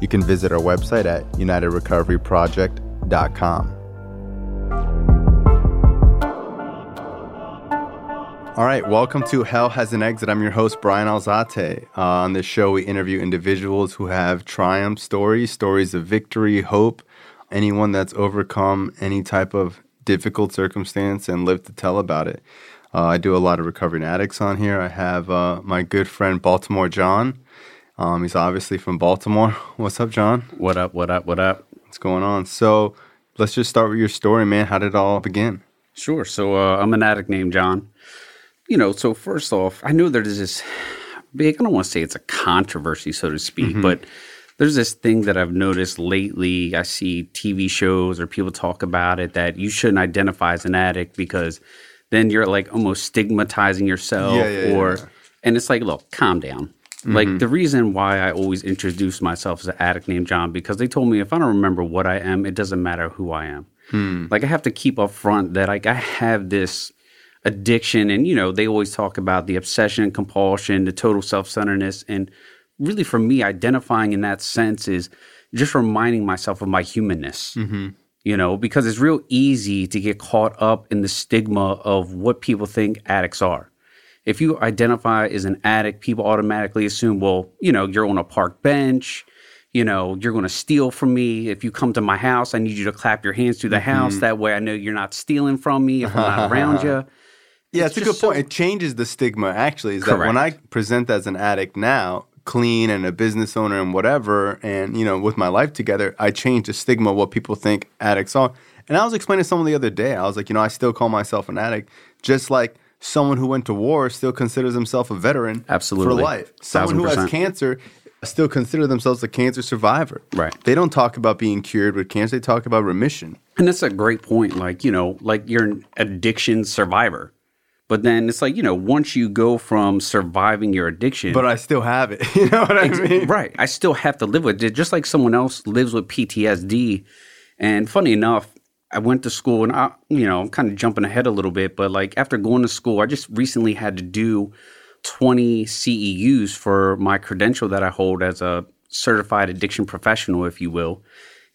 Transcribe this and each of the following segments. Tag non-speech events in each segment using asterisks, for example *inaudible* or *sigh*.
You can visit our website at unitedrecoveryproject.com. All right, welcome to Hell Has an Exit. I'm your host, Brian Alzate. Uh, on this show, we interview individuals who have triumph stories, stories of victory, hope, anyone that's overcome any type of difficult circumstance and lived to tell about it. Uh, I do a lot of recovering addicts on here. I have uh, my good friend Baltimore John. Um, he's obviously from Baltimore. *laughs* What's up, John? What up? What up? What up? What's going on? So let's just start with your story, man. How did it all begin? Sure. So uh, I'm an addict named John. You know, so first off, I know there's this big, I don't want to say it's a controversy, so to speak, mm-hmm. but there's this thing that I've noticed lately. I see TV shows or people talk about it that you shouldn't identify as an addict because then you're like almost stigmatizing yourself yeah, yeah, or yeah. and it's like look calm down mm-hmm. like the reason why i always introduce myself as an addict named john because they told me if i don't remember what i am it doesn't matter who i am hmm. like i have to keep up front that like i have this addiction and you know they always talk about the obsession compulsion the total self-centeredness and really for me identifying in that sense is just reminding myself of my humanness mm-hmm you know, because it's real easy to get caught up in the stigma of what people think addicts are. If you identify as an addict, people automatically assume, well, you know, you're on a park bench, you know, you're going to steal from me. If you come to my house, I need you to clap your hands through the mm-hmm. house. That way I know you're not stealing from me if I'm not around *laughs* you. Yeah, it's, it's a good so, point. It changes the stigma, actually, is correct. that when I present as an addict now, clean and a business owner and whatever, and you know, with my life together, I change the stigma of what people think addicts are. And I was explaining to someone the other day, I was like, you know, I still call myself an addict, just like someone who went to war still considers himself a veteran Absolutely. for life. Someone who has cancer still consider themselves a cancer survivor. Right. They don't talk about being cured with cancer, they talk about remission. And that's a great point. Like, you know, like you're an addiction survivor. But then it's like, you know, once you go from surviving your addiction. But I still have it. *laughs* You know what I mean? Right. I still have to live with it, just like someone else lives with PTSD. And funny enough, I went to school and I, you know, I'm kind of jumping ahead a little bit, but like after going to school, I just recently had to do 20 CEUs for my credential that I hold as a certified addiction professional, if you will.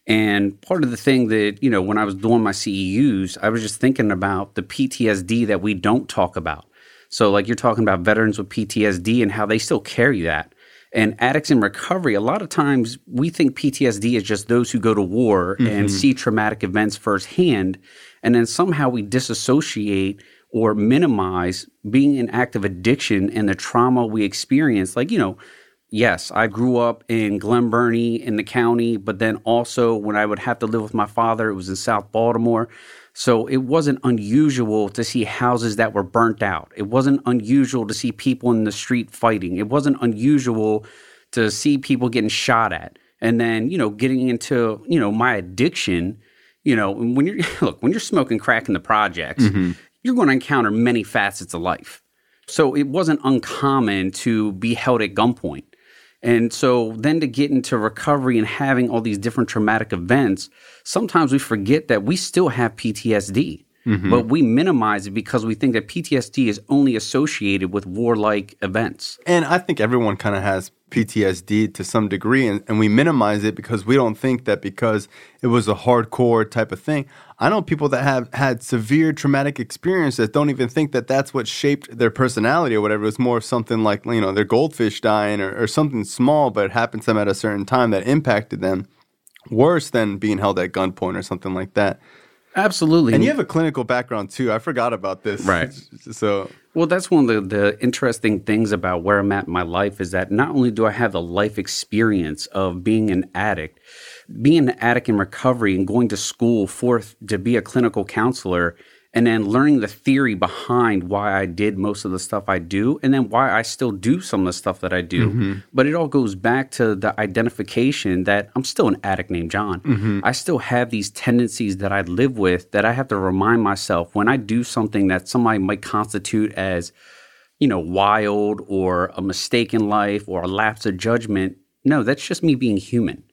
And part of the thing that, you know, when I was doing my CEUs, I was just thinking about the PTSD that we don't talk about. So, like you're talking about veterans with PTSD and how they still carry that. And addicts in recovery, a lot of times we think PTSD is just those who go to war mm-hmm. and see traumatic events firsthand. And then somehow we disassociate or minimize being an active addiction and the trauma we experience. Like, you know, yes, I grew up in Glen Burnie in the county, but then also when I would have to live with my father, it was in South Baltimore. So it wasn't unusual to see houses that were burnt out. It wasn't unusual to see people in the street fighting. It wasn't unusual to see people getting shot at. And then, you know, getting into, you know, my addiction, you know, when you're *laughs* look, when you're smoking crack in the projects, mm-hmm. you're going to encounter many facets of life. So it wasn't uncommon to be held at gunpoint and so then to get into recovery and having all these different traumatic events, sometimes we forget that we still have PTSD. Mm-hmm. But we minimize it because we think that PTSD is only associated with warlike events. And I think everyone kind of has PTSD to some degree, and, and we minimize it because we don't think that because it was a hardcore type of thing. I know people that have had severe traumatic experiences don't even think that that's what shaped their personality or whatever. It was more of something like, you know, their goldfish dying or, or something small, but it happened to them at a certain time that impacted them worse than being held at gunpoint or something like that. Absolutely. And you have a clinical background too. I forgot about this. Right. *laughs* So well, that's one of the, the interesting things about where I'm at in my life is that not only do I have the life experience of being an addict, being an addict in recovery and going to school for to be a clinical counselor and then learning the theory behind why I did most of the stuff I do, and then why I still do some of the stuff that I do. Mm-hmm. But it all goes back to the identification that I'm still an addict named John. Mm-hmm. I still have these tendencies that I live with that I have to remind myself when I do something that somebody might constitute as, you know, wild or a mistake in life or a lapse of judgment. No, that's just me being human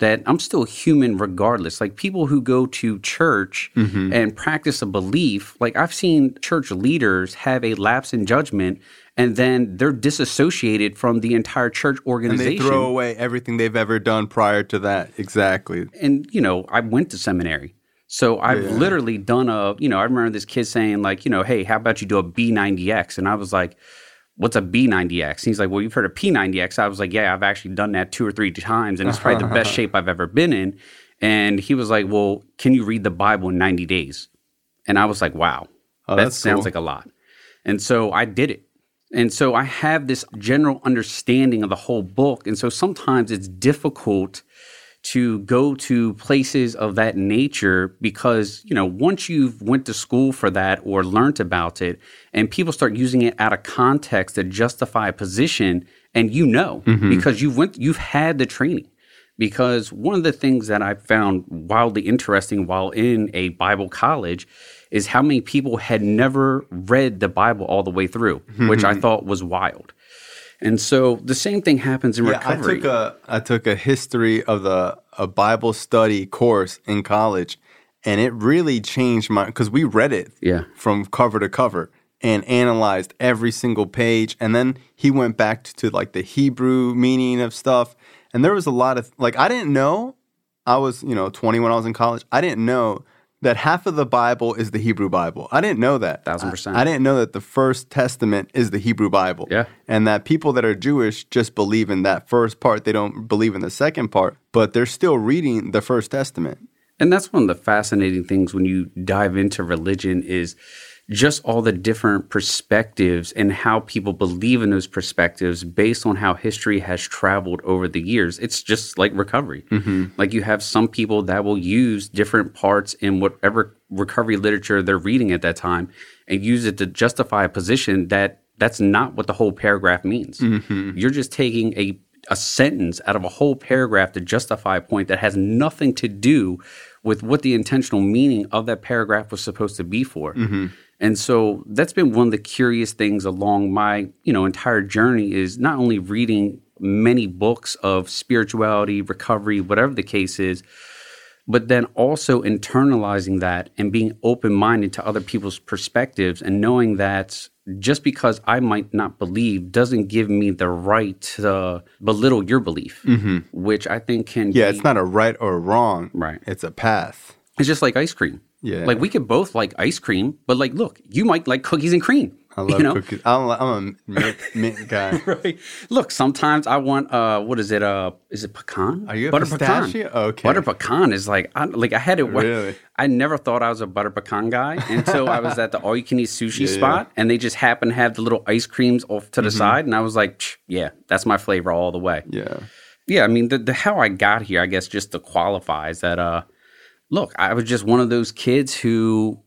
that I'm still human regardless. Like people who go to church mm-hmm. and practice a belief, like I've seen church leaders have a lapse in judgment and then they're disassociated from the entire church organization. And they throw away everything they've ever done prior to that. Exactly. And, you know, I went to seminary. So I've yeah. literally done a, you know, I remember this kid saying, like, you know, hey, how about you do a B90X? And I was like, what's a B90X? And he's like, well, you've heard of P90X. I was like, yeah, I've actually done that two or three times, and it's probably the best *laughs* shape I've ever been in. And he was like, well, can you read the Bible in 90 days? And I was like, wow, oh, that sounds cool. like a lot. And so I did it. And so I have this general understanding of the whole book. And so sometimes it's difficult to go to places of that nature because you know once you've went to school for that or learned about it and people start using it out of context to justify a position and you know mm-hmm. because you've went you've had the training because one of the things that I found wildly interesting while in a Bible college is how many people had never read the Bible all the way through, mm-hmm. which I *laughs* thought was wild. And so the same thing happens in yeah, recovery. I took a I took a history of the a Bible study course in college, and it really changed my because we read it yeah. from cover to cover and analyzed every single page, and then he went back to, to like the Hebrew meaning of stuff, and there was a lot of like I didn't know. I was you know 20 when I was in college. I didn't know that half of the Bible is the Hebrew Bible. I didn't know that. Thousand percent. I, I, didn't know that the first testament is the Hebrew Bible. Yeah. And that people that are Jewish just believe in that first part. They don't believe in the second part, but they're still reading the first testament. And that's one of the fascinating things when you dive into religion is just all the different perspectives and how people believe in those perspectives based on how history has traveled over the years. It's just like recovery. Mm-hmm. Like you have some people that will use different parts in whatever recovery literature they're reading at that time and use it to justify a position that that's not what the whole paragraph means. Mm-hmm. You're just taking a a sentence out of a whole paragraph to justify a point that has nothing to do with what the intentional meaning of that paragraph was supposed to be for. Mm-hmm. And so that's been one of the curious things along my, you know, entire journey is not only reading many books of spirituality, recovery, whatever the case is, but then also internalizing that and being open-minded to other people's perspectives and knowing that just because I might not believe doesn't give me the right to belittle your belief, mm-hmm. which I think can Yeah, be, it's not a right or wrong. Right. It's a path. It's just like ice cream. Yeah. Like we could both like ice cream, but like, look, you might like cookies and cream. I love you know? cookies. I'm, I'm a mint, mint *laughs* guy. right. Look, sometimes I want uh, what is it? Uh, is it pecan? Are you a butter pistachio? pecan? Okay. Butter pecan is like, I, like I had it. Really? I never thought I was a butter pecan guy until I was at the all you can eat sushi yeah, spot, yeah. and they just happened to have the little ice creams off to the mm-hmm. side, and I was like, yeah, that's my flavor all the way. Yeah. Yeah. I mean, the, the how I got here, I guess, just to qualify is that uh look, I was just one of those kids who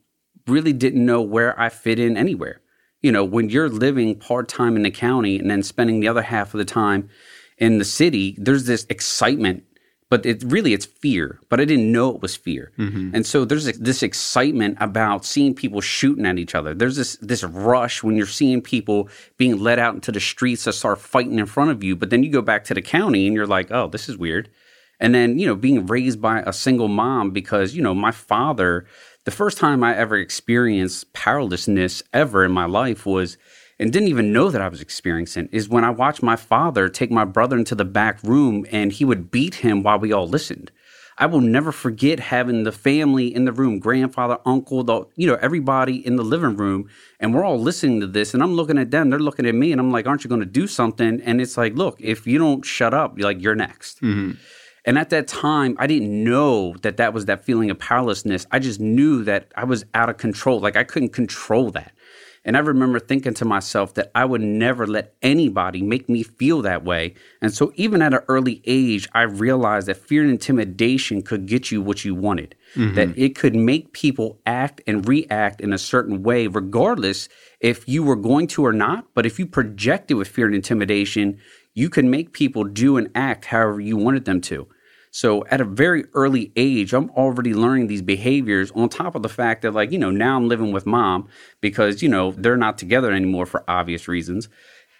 really didn't know where I fit in anywhere. You know, when you're living part time in the county and then spending the other half of the time in the city, there's this excitement, but it really it's fear. But I didn't know it was fear, mm-hmm. and so there's this excitement about seeing people shooting at each other. There's this this rush when you're seeing people being let out into the streets to start fighting in front of you. But then you go back to the county and you're like, oh, this is weird. And then, you know, being raised by a single mom because, you know, my father, the first time I ever experienced powerlessness ever in my life was, and didn't even know that I was experiencing, is when I watched my father take my brother into the back room and he would beat him while we all listened. I will never forget having the family in the room, grandfather, uncle, the, you know, everybody in the living room, and we're all listening to this. And I'm looking at them, they're looking at me, and I'm like, "Aren't you going to do something?" And it's like, "Look, if you don't shut up, like you're next." Mm-hmm. And at that time, I didn't know that that was that feeling of powerlessness. I just knew that I was out of control. Like I couldn't control that. And I remember thinking to myself that I would never let anybody make me feel that way. And so, even at an early age, I realized that fear and intimidation could get you what you wanted, mm-hmm. that it could make people act and react in a certain way, regardless if you were going to or not. But if you projected with fear and intimidation, you can make people do and act however you wanted them to. So at a very early age, I'm already learning these behaviors on top of the fact that, like, you know, now I'm living with mom because, you know, they're not together anymore for obvious reasons.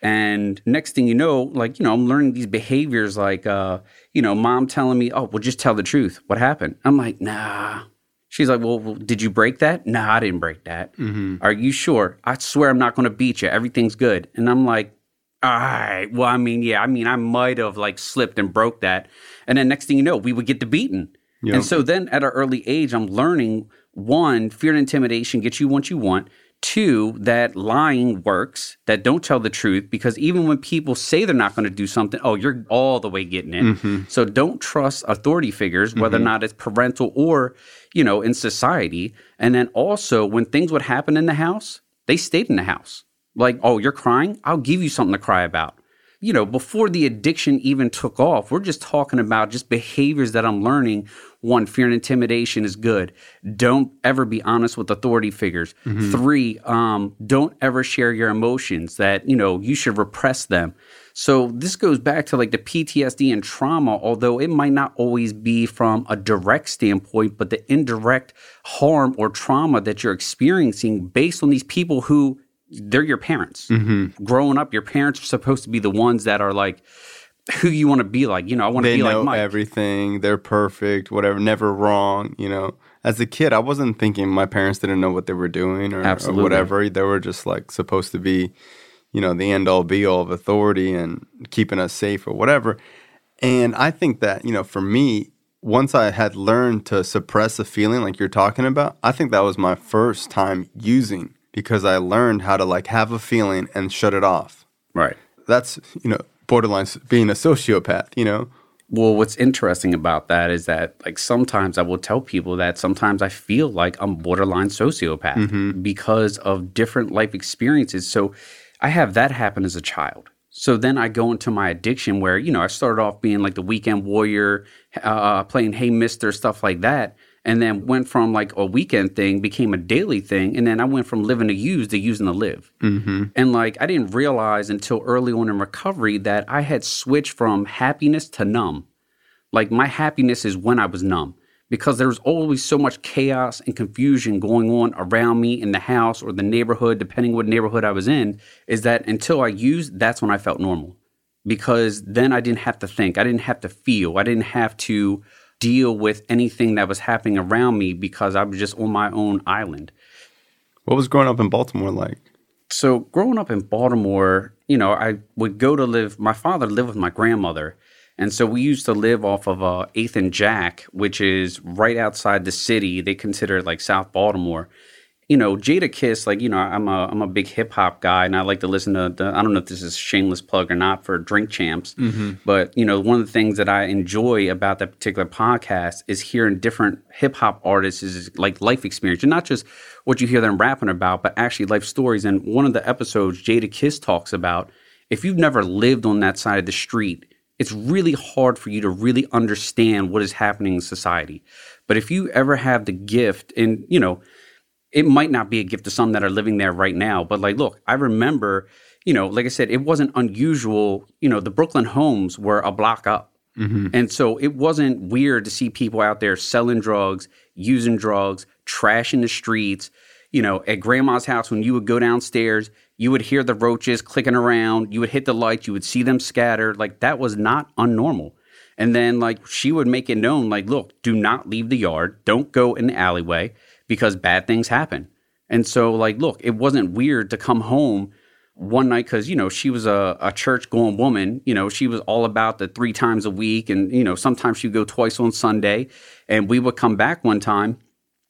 And next thing you know, like, you know, I'm learning these behaviors like, uh, you know, mom telling me, oh, well, just tell the truth. What happened? I'm like, nah. She's like, well, well did you break that? Nah, I didn't break that. Mm-hmm. Are you sure? I swear I'm not going to beat you. Everything's good. And I'm like, all right. Well, I mean, yeah, I mean, I might have like slipped and broke that. And then next thing you know, we would get the beaten. Yep. And so then at an early age, I'm learning one, fear and intimidation gets you what you want. Two, that lying works, that don't tell the truth, because even when people say they're not going to do something, oh, you're all the way getting it. Mm-hmm. So don't trust authority figures, whether mm-hmm. or not it's parental or, you know, in society. And then also, when things would happen in the house, they stayed in the house. Like, oh, you're crying? I'll give you something to cry about you know, before the addiction even took off, we're just talking about just behaviors that I'm learning. One, fear and intimidation is good. Don't ever be honest with authority figures. Mm-hmm. Three, um, don't ever share your emotions that, you know, you should repress them. So this goes back to like the PTSD and trauma, although it might not always be from a direct standpoint, but the indirect harm or trauma that you're experiencing based on these people who they're your parents. Mm-hmm. Growing up, your parents are supposed to be the ones that are like who you want to be like. You know, I want to be like Mike. everything. They're perfect, whatever, never wrong. You know, as a kid, I wasn't thinking my parents didn't know what they were doing or, or whatever. They were just like supposed to be, you know, the end all be all of authority and keeping us safe or whatever. And I think that, you know, for me, once I had learned to suppress a feeling like you're talking about, I think that was my first time using because I learned how to like have a feeling and shut it off. Right. That's, you know, borderline being a sociopath, you know? Well, what's interesting about that is that, like, sometimes I will tell people that sometimes I feel like I'm borderline sociopath mm-hmm. because of different life experiences. So I have that happen as a child. So then I go into my addiction where, you know, I started off being like the weekend warrior, uh, playing Hey Mister, stuff like that and then went from like a weekend thing became a daily thing and then i went from living to use to using to live. Mm-hmm. and like i didn't realize until early on in recovery that i had switched from happiness to numb. Like my happiness is when i was numb because there was always so much chaos and confusion going on around me in the house or the neighborhood depending what neighborhood i was in is that until i used that's when i felt normal because then i didn't have to think. I didn't have to feel. I didn't have to deal with anything that was happening around me because I was just on my own island. What was growing up in Baltimore like? So, growing up in Baltimore, you know, I would go to live, my father lived with my grandmother. And so we used to live off of uh, 8th and Jack, which is right outside the city. They consider it like South Baltimore you know, Jadakiss, like, you know, I'm a I'm a big hip hop guy and I like to listen to the, I don't know if this is a shameless plug or not for Drink Champs, mm-hmm. but you know, one of the things that I enjoy about that particular podcast is hearing different hip hop artists is like life experience and not just what you hear them rapping about, but actually life stories. And one of the episodes Jadakiss talks about if you've never lived on that side of the street, it's really hard for you to really understand what is happening in society. But if you ever have the gift and, you know, it might not be a gift to some that are living there right now, but like, look, I remember, you know, like I said, it wasn't unusual. You know, the Brooklyn homes were a block up. Mm-hmm. And so it wasn't weird to see people out there selling drugs, using drugs, trashing the streets. You know, at grandma's house, when you would go downstairs, you would hear the roaches clicking around, you would hit the lights, you would see them scattered. Like that was not unnormal. And then, like, she would make it known, like, look, do not leave the yard, don't go in the alleyway because bad things happen. And so, like, look, it wasn't weird to come home one night because, you know, she was a, a church going woman. You know, she was all about the three times a week. And, you know, sometimes she'd go twice on Sunday. And we would come back one time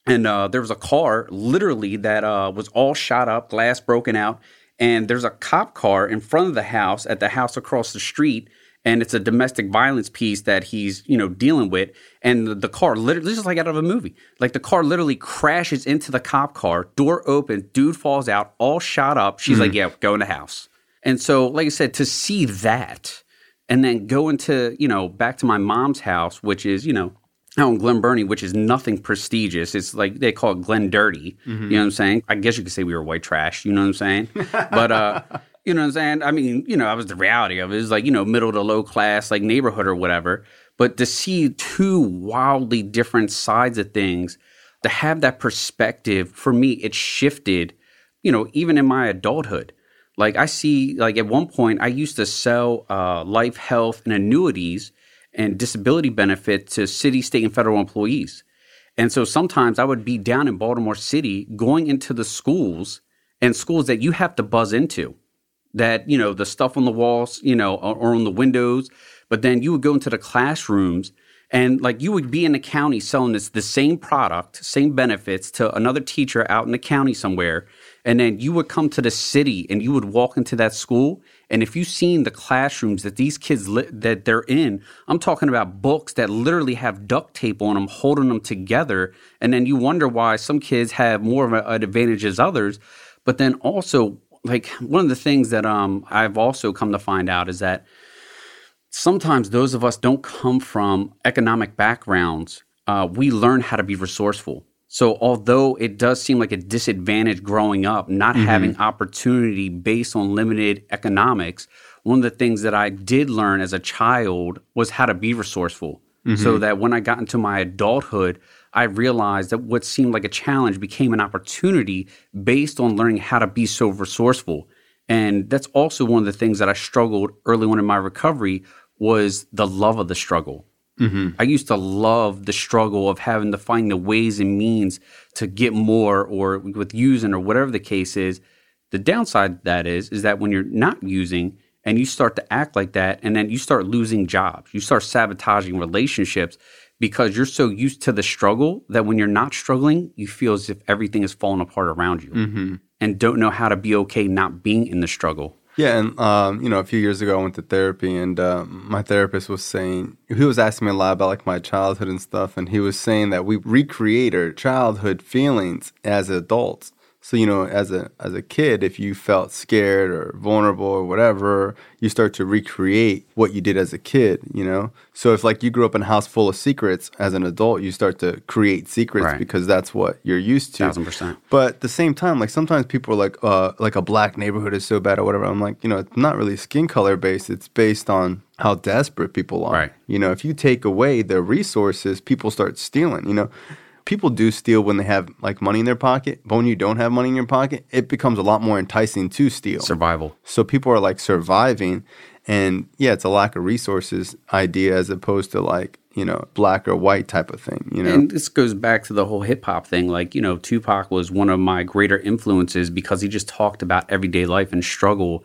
and uh, there was a car literally that uh, was all shot up, glass broken out. And there's a cop car in front of the house at the house across the street and it's a domestic violence piece that he's you know dealing with and the, the car literally this is like out of a movie like the car literally crashes into the cop car door open dude falls out all shot up she's like yeah go in the house and so like i said to see that and then go into you know back to my mom's house which is you know out in Glen Burnie, which is nothing prestigious. It's like they call it Glen Dirty. You know what I'm saying? I guess you could say we were white trash. You know what I'm saying? *laughs* but uh, you know what I'm saying? I mean, you know, I was the reality of it. It's like you know, middle to low class, like neighborhood or whatever. But to see two wildly different sides of things, to have that perspective for me, it shifted. You know, even in my adulthood. Like I see, like at one point, I used to sell uh, life, health, and annuities and disability benefit to city, state, and federal employees. And so sometimes I would be down in Baltimore City going into the schools and schools that you have to buzz into. That, you know, the stuff on the walls, you know, or, on the windows, but then you would go into the classrooms and like you would be in the county selling this the same product, same benefits to another teacher out in the county somewhere. And then you would come to the city and you would walk into that school. And if you've seen the classrooms that these kids li- that they're in, I'm talking about books that literally have duct tape on them, holding them together. And then you wonder why some kids have more of a, an advantage as others. But then also, like one of the things that um, I've also come to find out is that sometimes those of us don't come from economic backgrounds. Uh, we learn how to be resourceful. So, although it does seem like a disadvantage growing up, not having opportunity based on limited economics, one of the things that I did learn as a child was how to be resourceful. So that when I got into my adulthood, I realized that what seemed like a challenge became an opportunity based on learning how to be so resourceful. And that's also one of the things that I struggled early on in my recovery was the love of the struggle. Mm-hmm. I used to love the struggle of having to find the ways and means to get more or with using or whatever the case is. The downside that is is that when you're not using and you start to act like that and then you start losing jobs, you start sabotaging relationships because you're so used to the struggle that when you're not struggling, you feel as if everything is falling apart around you and don't know how to be okay not being in the struggle. Yeah, and um, you know, a few years ago, I went to therapy, and um, my therapist was saying he was asking me a lot about like my childhood and stuff, and he was saying that we recreate our childhood feelings as adults. So you know, as a as a kid, if you felt scared or vulnerable or whatever, you start to recreate what you did as a kid. You know, so if like you grew up in a house full of secrets, as an adult, you start to create secrets Right. because that's what you're used to. Thousand percent. But at the same time, like sometimes people are like, uh, like a black neighborhood is so bad or whatever. I'm like, you know, it's not really skin color based. It's based on how desperate people are. Right. You know, if you take away their resources, people start stealing. You know, people do steal when they have like money in their pocket, but when you don't have money in your pocket, it becomes a lot more enticing to steal. Survival. So people are like surviving, and yeah, it's a lack of resources idea as opposed to like you know black or white type of thing. You know. And this goes back to the whole hip hop thing. Like, you know, Tupac was one of my greater influences because he just talked about everyday life and struggle.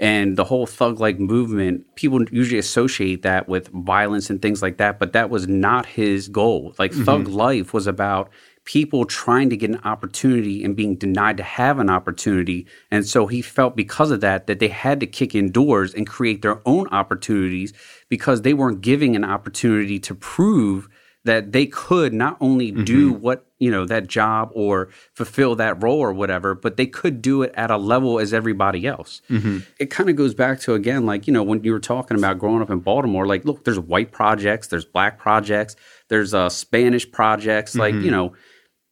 And the whole thug like movement, people usually associate that with violence and things like that, but that was not his goal. Like, mm-hmm. thug life was about people trying to get an opportunity and being denied to have an opportunity. And so he felt because of that, that they had to kick in doors and create their own opportunities because they weren't giving an opportunity to prove that they could not only do mm-hmm. what you know that job or fulfill that role or whatever but they could do it at a level as everybody else. Mm-hmm. It kind of goes back to again like you know when you were talking about growing up in baltimore like look there's white projects there's black projects there's uh spanish projects like mm-hmm. you know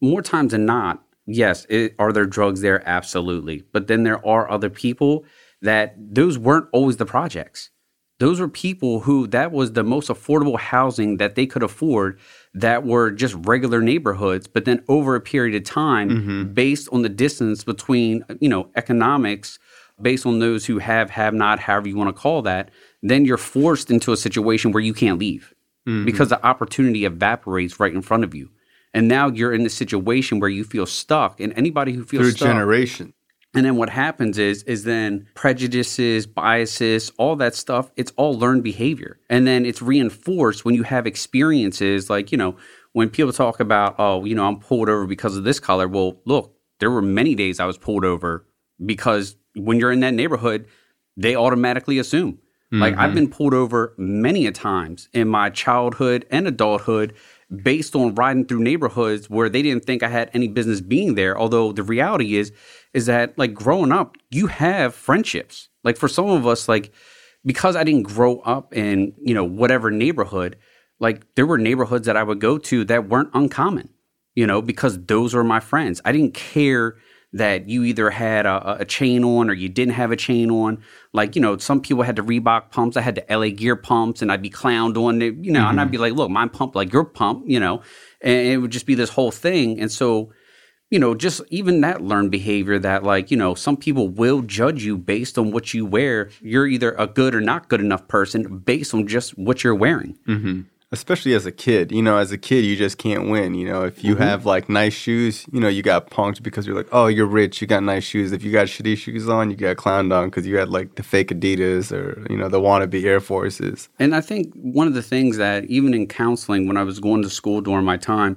more times than not yes it, are there drugs there? Absolutely. But then there are other people that those weren't always the projects those were people who that was the most affordable housing that they could afford that were just regular neighborhoods but then over a period of time mm-hmm. based on the distance between you know economics based on those who have have not however you want to call that then you're forced into a situation where you can't leave mm-hmm. because the opportunity evaporates right in front of you and now you're in the situation where you feel stuck and anybody who feels stuck. through stuck generation. And then what happens is is then prejudices, biases, all that stuff, it's all learned behavior. And then it's reinforced when you have experiences like, you know, when people talk about, oh, you know, I'm pulled over because of this color. Well, look, there were many days I was pulled over because when you're in that neighborhood, they automatically assume. Like I've mm-hmm. been pulled over many a times in my childhood and adulthood based on riding through neighborhoods where they didn't think I had any business being there. Although the reality is, is that like growing up, you have friendships. Like for some of us, like because I didn't grow up in, you know, whatever neighborhood, like there were neighborhoods that I would go to that weren't uncommon, you know, because those were my friends. I didn't care that you either had a, a, chain on or you didn't have a chain on. Like, you know, some people had the Reebok pumps. I had the LA Gear pumps and I'd be clowned on it, you know, mm-hmm. and I'd mm-hmm. be like, look, my pump like your pump, you know, and it would just be this whole thing. And so, you know, just even that learned behavior that, like, you know, some people will judge you based on what you wear. You're either a good or not good enough person based on just what you're wearing. Mm-hmm especially as a kid you know as a kid you just can't win you know if you mm-hmm. have like nice shoes you know you got punked because you're like oh you're rich you got nice shoes if you got shitty shoes on you got clowned on because you had like the fake adidas or you know the wannabe air forces and i think one of the things that even in counseling when i was going to school during my time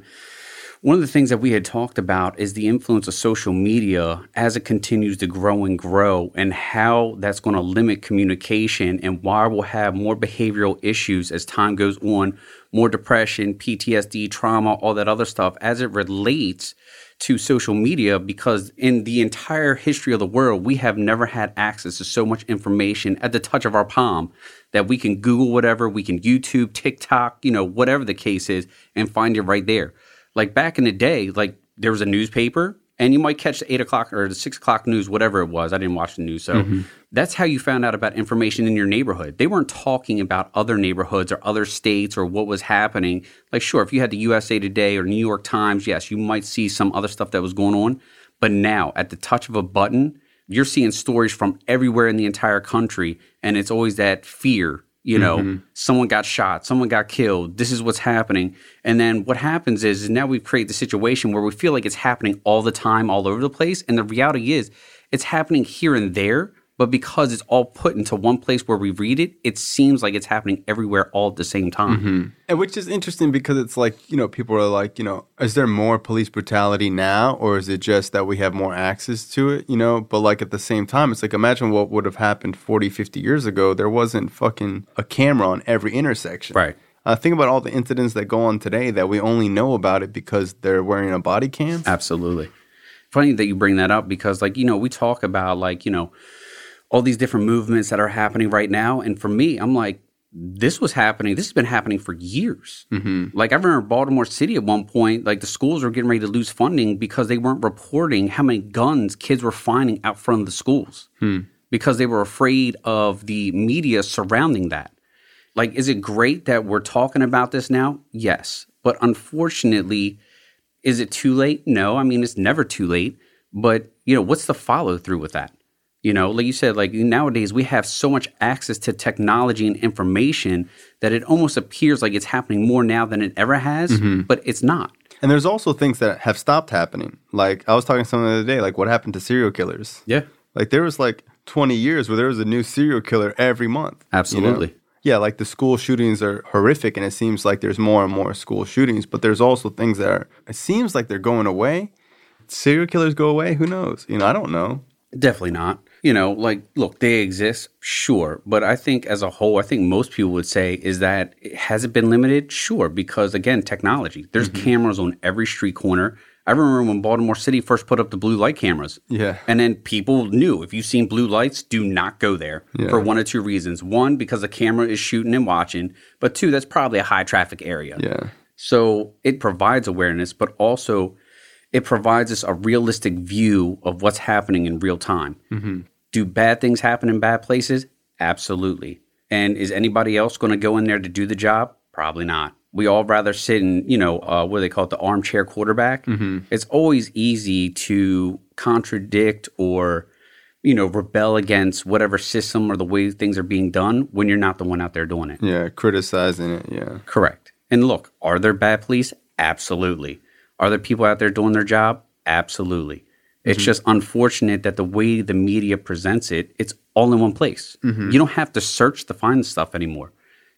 one of the things that we had talked about is the influence of social media as it continues to grow and grow, and how that's going to limit communication, and why we'll have more behavioral issues as time goes on, more depression, PTSD, trauma, all that other stuff as it relates to social media because in the entire history of the world, we have never had access to so much information at the touch of our palm that we can Google whatever, we can YouTube, TikTok, you know, whatever the case is, and find it right there. Like back in the day, like there was a newspaper and you might catch the eight o'clock or the six o'clock news, whatever it was. I didn't watch the news. So mm-hmm. that's how you found out about information in your neighborhood. They weren't talking about other neighborhoods or other states or what was happening. Like, sure, if you had the USA Today or New York Times, yes, you might see some other stuff that was going on. But now, at the touch of a button, you're seeing stories from everywhere in the entire country. And it's always that fear you know mm-hmm. someone got shot someone got killed this is what's happening and then what happens is, is now we've created the situation where we feel like it's happening all the time all over the place and the reality is it's happening here and there but because it's all put into one place where we read it, it seems like it's happening everywhere all at the same time. Mm-hmm. And which is interesting because it's like, you know, people are like, you know, is there more police brutality now or is it just that we have more access to it, you know? But like at the same time, it's like imagine what would have happened 40, 50 years ago. There wasn't fucking a camera on every intersection. Right. Uh, think about all the incidents that go on today that we only know about it because they're wearing a body cam. Absolutely. Funny that you bring that up because, like, you know, we talk about, like, you know, all these different movements that are happening right now. And for me, I'm like, this was happening. This has been happening for years. Mm-hmm. Like I remember Baltimore City at one point, like the schools were getting ready to lose funding because they weren't reporting how many guns kids were finding out front of the schools hmm. because they were afraid of the media surrounding that. Like, is it great that we're talking about this now? Yes, but unfortunately, is it too late? No. I mean, it's never too late. But you know, what's the follow through with that? You know, like you said, like nowadays we have so much access to technology and information that it almost appears like it's happening more now than it ever has, mm-hmm. but it's not. And there's also things that have stopped happening. Like I was talking to someone the other day, like what happened to serial killers? Yeah. Like there was like 20 years where there was a new serial killer every month. Absolutely. You know? Yeah, like the school shootings are horrific and it seems like there's more and more school shootings, but there's also things that are it seems like they're going away. Serial killers go away, who knows? You know, I don't know. Definitely not you know, like, look, they exist, sure. But I think as a whole, I think most people would say is that has it been limited? Sure, because again, technology. There's mm-hmm. cameras on every street corner. I remember when Baltimore City first put up the blue light cameras. Yeah. And then people knew if you've seen blue lights, do not go there yeah. for one or two reasons. One, because the camera is shooting and watching, but two, that's probably a high traffic area. Yeah. So it provides awareness, but also it provides us a realistic view of what's happening in real time. Mm-hmm. Do bad things happen in bad places? Absolutely. And is anybody else going to go in there to do the job? Probably not. We all rather sit in, you know, uh, what do they call it, the armchair quarterback. Mm-hmm. It's always easy to contradict or, you know, rebel against whatever system or the way things are being done when you're not the one out there doing it. Yeah, criticizing it. Yeah. Correct. And look, are there bad police? Absolutely. Are there people out there doing their job? Absolutely. It's mm-hmm. just unfortunate that the way the media presents it, it's all in one place. Mm-hmm. You don't have to search to find stuff anymore.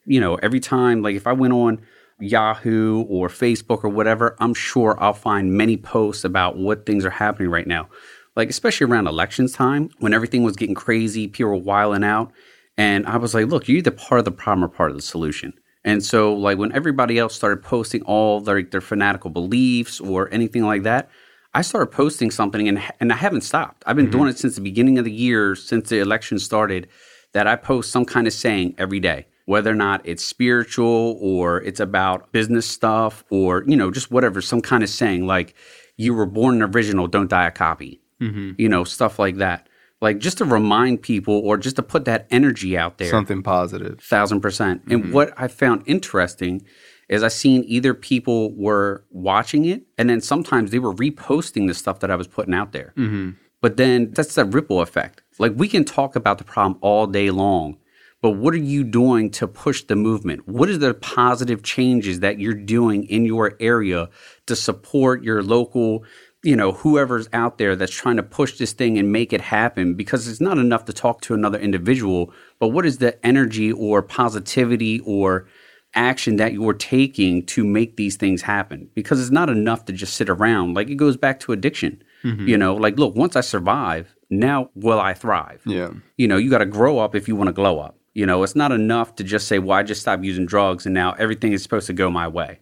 You know, every time, like if I went on Yahoo or Facebook or whatever, I'm sure I'll find many posts about what things are happening right now. Like, especially around elections time when everything was getting crazy, people were wiling out. And I was like, look, you're either part of the problem or part of the solution. And so, like, when everybody else started posting all their, their fanatical beliefs or anything like that, I started posting something and, and I haven't stopped. I've been mm-hmm. doing it since the beginning of the year, since the election started, that I post some kind of saying every day, whether or not it's spiritual or it's about business stuff or, you know, just whatever, some kind of saying like, you were born an original, don't die a copy, mm-hmm. you know, stuff like that like just to remind people or just to put that energy out there. Something positive. Thousand percent. Mm-hmm. And what I found interesting is I seen either people were watching it and then sometimes they were reposting the stuff that I was putting out there. Mm-hmm. But then that's the ripple effect. Like we can talk about the problem all day long, but what are you doing to push the movement? What are the positive changes that you're doing in your area to support your local you know whoever's out there that's trying to push this thing and make it happen because it's not enough to talk to another individual but what is the energy or positivity or action that you're taking to make these things happen? Because it's not enough to just sit around. Like it goes back to addiction. Mm-hmm. you know like look once i survive now will i thrive? Yeah. You know you got to grow up if you want to glow up. You know it's not enough to just say well i just stopped using drugs and now everything is supposed to go my way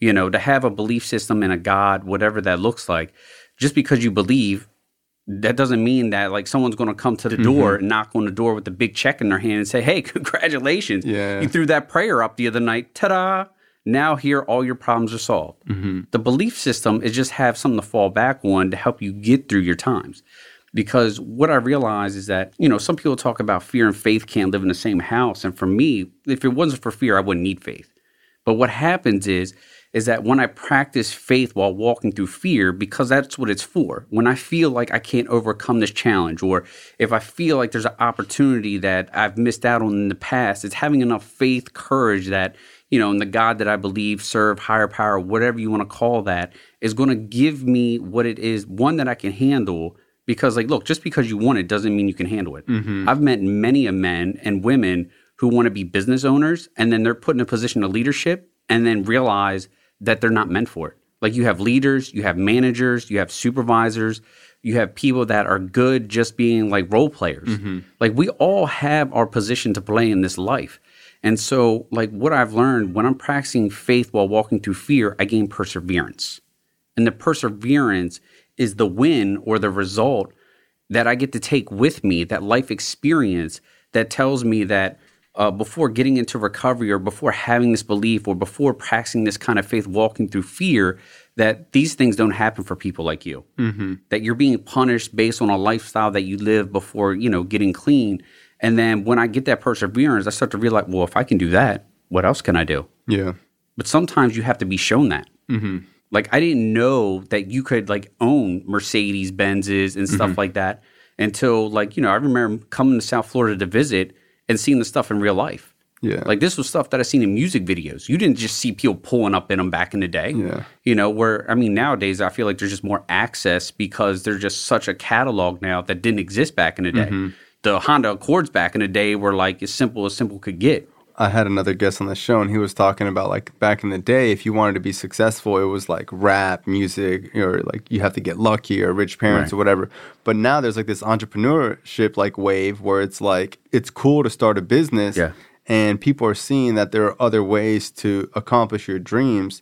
you know, to have a belief system in a God, whatever that looks like, just because you believe, that doesn't mean that like someone's going to come to the mm-hmm. door and knock on the door with a big check in their hand and say, "Hey, *laughs* congratulations! Yeah. You threw that prayer up the other night. Ta-da! Now here, all your problems are solved." Mm-hmm. The belief system is just have something to fall back on to help you get through your times. Because what I realize is that you know some people talk about fear and faith can't live in the same house, and for me, if it wasn't for fear, I wouldn't need faith. But what happens is is that when I practice faith while walking through fear, because that's what it's for, when I feel like I can't overcome this challenge, or if I feel like there's an opportunity that I've missed out on in the past, it's having enough faith, courage that, you know, in the God that I believe, serve, higher power, whatever you want to call that, is going to give me what it is, one that I can handle. Because, like, look, just because you want it doesn't mean you can handle it. Mm-hmm. I've met many a men and women who want to be business owners, and then they're put in a position of leadership and then realize that they're not meant for it. Like you have leaders, you have managers, you have supervisors, you have people that are good just being like role players. Mm-hmm. Like we all have our position to play in this life. And so, like what I've learned when I'm practicing faith while walking through fear, I gain perseverance. And the perseverance is the win or the result that I get to take with me, that life experience that tells me that uh, before getting into recovery or before having this belief or before practicing this kind of faith, walking through fear, that these things don't happen for people like you. Mm-hmm. That you're being punished based on a lifestyle that you live before, you know, getting clean. And then when I get that perseverance, I start to realize, well, if I can do that, what else can I do? Yeah. But sometimes you have to be shown that. Mm-hmm. Like I didn't know that you could like own Mercedes Benzes and stuff mm-hmm. like that until like you know I remember coming to South Florida to visit and seeing the stuff in real life. Yeah. Like this was stuff that I seen in music videos. You didn't just see people pulling up in them back in the day. Yeah. You know, where I mean nowadays I feel like there's just more access because there's just such a catalog now that didn't exist back in the day. Mm-hmm. The Honda Accords back in the day were like as simple as simple could get. I had another guest on the show, and he was talking about like back in the day, if you wanted to be successful, it was like rap, music, or like you have to get lucky or rich parents right. or whatever. But now there's like this entrepreneurship like wave where it's like it's cool to start a business, yeah. and people are seeing that there are other ways to accomplish your dreams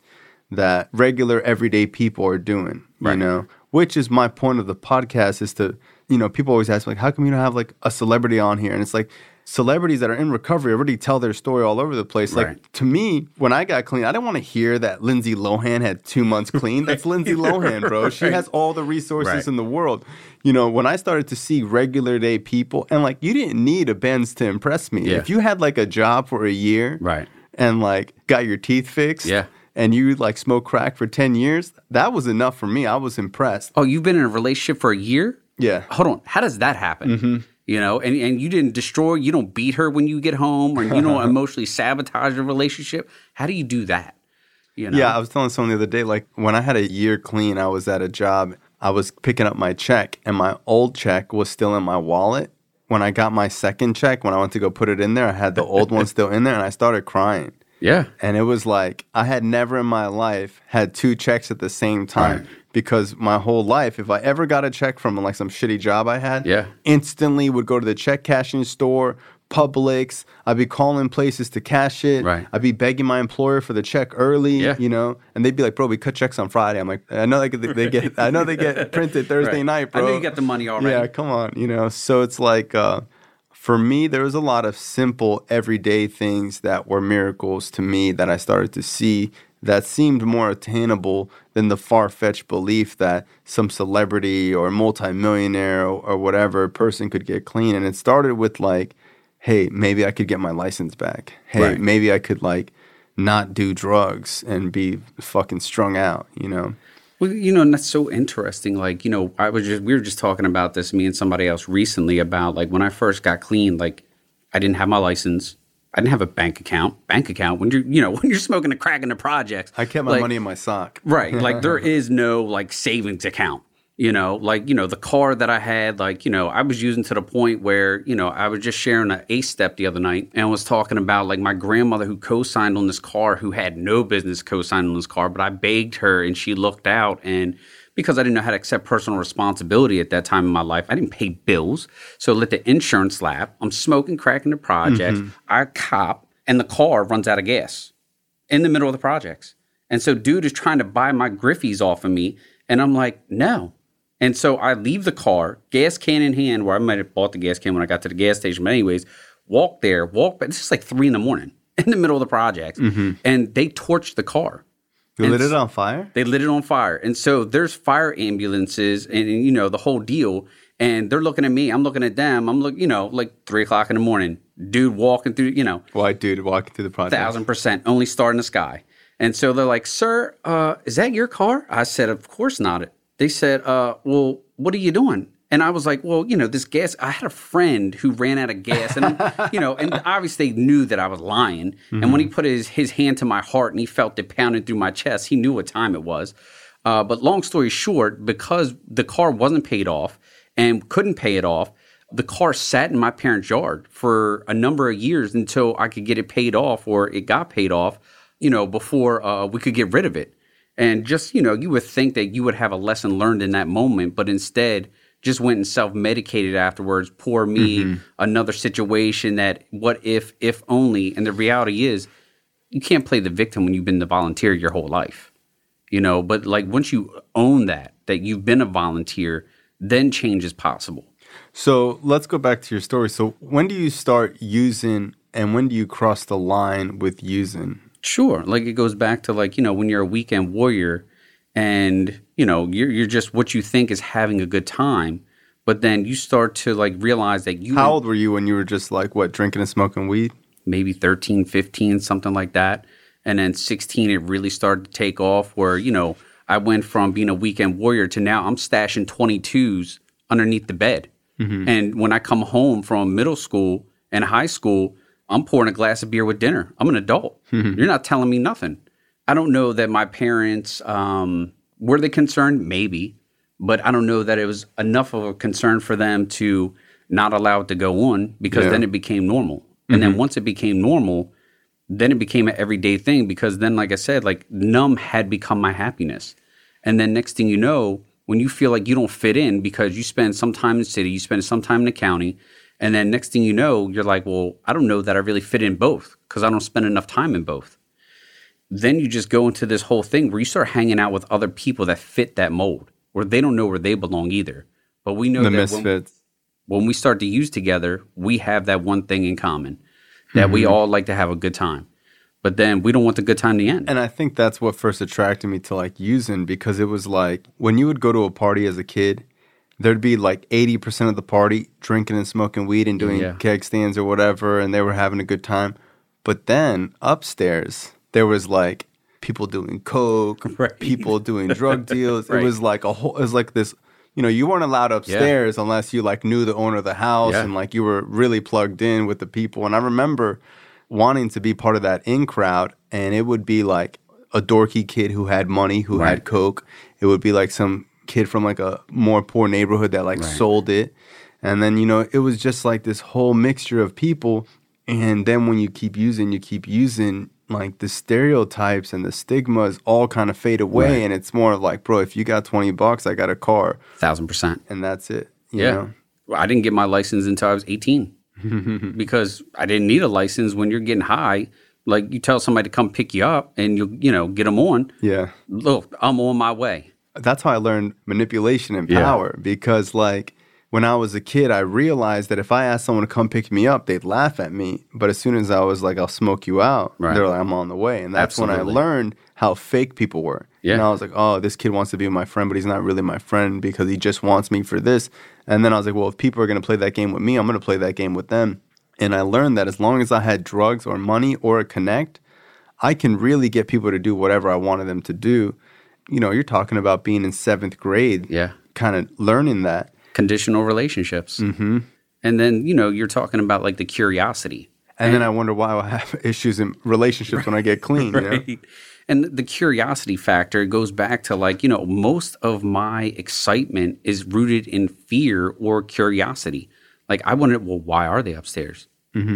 that regular everyday people are doing. Right. You know, which is my point of the podcast is to you know people always ask me like, how come you don't have like a celebrity on here? And it's like celebrities that are in recovery already tell their story all over the place. Right. Like to me, when I got clean, I didn't want to hear that Lindsay Lohan had two months clean. That's *laughs* Lindsay Lohan, bro. Right. She has all the resources right. in the world. You know, when I started to see regular day people, and like you didn't need a Benz to impress me. Yeah. If you had like a job for a year, right, and like got your teeth fixed, yeah. And you like smoke crack for 10 years, that was enough for me. I was impressed. Oh, you've been in a relationship for a year? Yeah. Hold on. How does that happen? Mm-hmm you know, and, and you didn't destroy, you don't beat her when you get home or you don't *laughs* emotionally sabotage a relationship. How do you do that? You know? Yeah, I was telling someone the other day, like when I had a year clean, I was at a job, I was picking up my check and my old check was still in my wallet. When I got my second check, when I went to go put it in there, I had the old one *laughs* still in there and I started crying. Yeah. And it was like I had never in my life had two checks at the same time. Right because my whole life, if I ever got a check from like some shitty job I had, yeah. instantly would go to the check cashing store, Publix. I'd be calling places to cash it. Right. I'd be begging my employer for the check early. Yeah. You know, and they'd be like, "Bro, we cut checks on Friday." I'm like, "I know they, get- they get, *laughs* I know they get printed Thursday Right. night, bro." I know you got the money already. Yeah, come on, you know. So it's like uh, for me, there was a lot of simple, everyday things that were miracles to me that I started to see that seemed more attainable than the far fetched belief that some celebrity or multimillionaire or, or whatever person could get clean. And it started with like, hey, maybe I could get my license back. Hey, Right. maybe I could like not do drugs and be fucking strung out, you know? Well, you know, and that's so interesting. Like, you know, I was just we were just talking about this, me and somebody else recently about like when I first got clean, like I didn't have my license. I didn't have a bank account. Bank account when you're you know, *laughs* when you're smoking a crack in the projects. I kept my like, money in my sock. Right. Like *laughs* there is no like savings account. You know, like, you know, the car that I had, like, you know, I was using to the point where, you know, I was just sharing an A step the other night and was talking about like my grandmother who co signed on this car who had no business co signing on this car, but I begged her and she looked out. And because I didn't know how to accept personal responsibility at that time in my life, I didn't pay bills. So let the insurance lap. I'm smoking crack in the projects. Mm-hmm. I cop and the car runs out of gas in the middle of the projects. And so dude is trying to buy my Griffies off of me. And I'm like, no. And so I leave the car, gas can in hand, where I might have bought the gas can when I got to the gas station. But anyways, walk there, walk back. This is like three in the morning *laughs* in the middle of the projects. Mm-hmm. And they torched the car. And lit it on fire? They lit it on fire. And so there's fire ambulances and, and, you know, the whole deal. And they're looking at me. I'm looking at them. I'm looking, you know, like three o'clock in the morning. Dude walking through, you know, White dude walking through the project. thousand percent only star in the sky. And so they're like, "Sir, uh, is that your car?" I said, "Of course not." They said, uh, "Well, what are you doing?" And I was like, "Well, you know, this gas. I had a friend who ran out of gas, and *laughs* you know, and obviously they knew that I was lying. And when he put his his hand to my heart and he felt it pounding through my chest, he knew what time it was. Uh, but long story short, because the car wasn't paid off and couldn't pay it off, the car sat in my parents' yard for a number of years until I could get it paid off or it got paid off, you know, before uh, we could get rid of it. And just, you know, you would think that you would have a lesson learned in that moment, but instead just went and self medicated afterwards. Poor me, mm-hmm. another situation that what if, if only. And the reality is, you can't play the victim when you've been the volunteer your whole life you know but like once you own that that you've been a volunteer then change is possible So let's go back to your story. So when do you start using and when do you cross the line with using? sure like it goes back to like you know when you're a weekend warrior and you know you're, you're just what you think is having a good time but then you start to like realize that you How old were you when you were just like what drinking and smoking weed? maybe 13 15 something like that. And then 16 it really started to take off where you know i went from being a weekend warrior to now i'm stashing 22s underneath the bed. Mm-hmm. And when i come home from middle school and high school i'm pouring a glass of beer with dinner. I'm an adult. *laughs* You're not telling me nothing i don't know that my parents um, were they concerned? Maybe. But i don't know that it was enough of a concern for them to not allow it to go on because Yeah. then it became normal. And then once it became normal then it became an everyday thing because then like i said like numb had become my happiness. And then next thing you know when you feel like you don't fit in because you spend some time in the city you spend some time in the county and then next thing you know you're like well i don't know that i really fit in both because i don't spend enough time in both then you just go into this whole thing where you start hanging out with other people that fit that mold where they don't know where they belong either but we know The that misfits. when we start to use together, we have that one thing in common that we mm-hmm. all like to have a good time. But then we don't want the good time to end. And I think that's what first attracted me to like using because it was like when you would go to a party as a kid, there'd be like 80% of the party drinking and smoking weed and doing Yeah. keg stands or whatever, and they were having a good time. But then upstairs, there was like people doing coke, *laughs* Right. people doing drug deals. Right. It was like a whole, it was like this. You know, you weren't allowed upstairs unless you like knew the owner of the house Yeah. and like you were really plugged in with the people. And I remember wanting to be part of that in crowd, and it would be like a dorky kid who had money, who Right. had coke. It would be like some kid from like a more poor neighborhood that like sold it, and then you know it was just like this whole mixture of people. And then when you keep using, you keep using. Like the stereotypes and the stigmas all kind of fade away, Right. and it's more of like, bro, if you got twenty bucks, I got a car, Thousand percent. and that's it. You Yeah. know? I didn't get my license until I was 18. *laughs* because I didn't need a license when you're getting high. Like you tell somebody to come pick you up and you you know get them on. Yeah. Look, I'm on my way. That's how I learned manipulation and Yeah. power because like when I was a kid, I realized that if I asked someone to come pick me up, they'd laugh at me. But as soon as I was like, I'll smoke you out, Right. they're like, I'm on the way. And that's when I learned how fake people were. Yeah. And I was like, oh, this kid wants to be my friend, but he's not really my friend because he just wants me for this. And then I was like, well, if people are going to play that game with me, I'm going to play that game with them. And I learned that as long as I had drugs or money or a connect, I can really get people to do whatever I wanted them to do. You know, you're talking about being in seventh grade, Yeah. kind of learning that. Conditional relationships. Mm-hmm. And then, you know, you're talking about like the curiosity. And then I wonder why I have *laughs* issues in relationships when I get clean. you know? *laughs* And the curiosity factor goes back to like, you know, most of my excitement is rooted in fear or curiosity. Like, I wonder, well, why are they upstairs?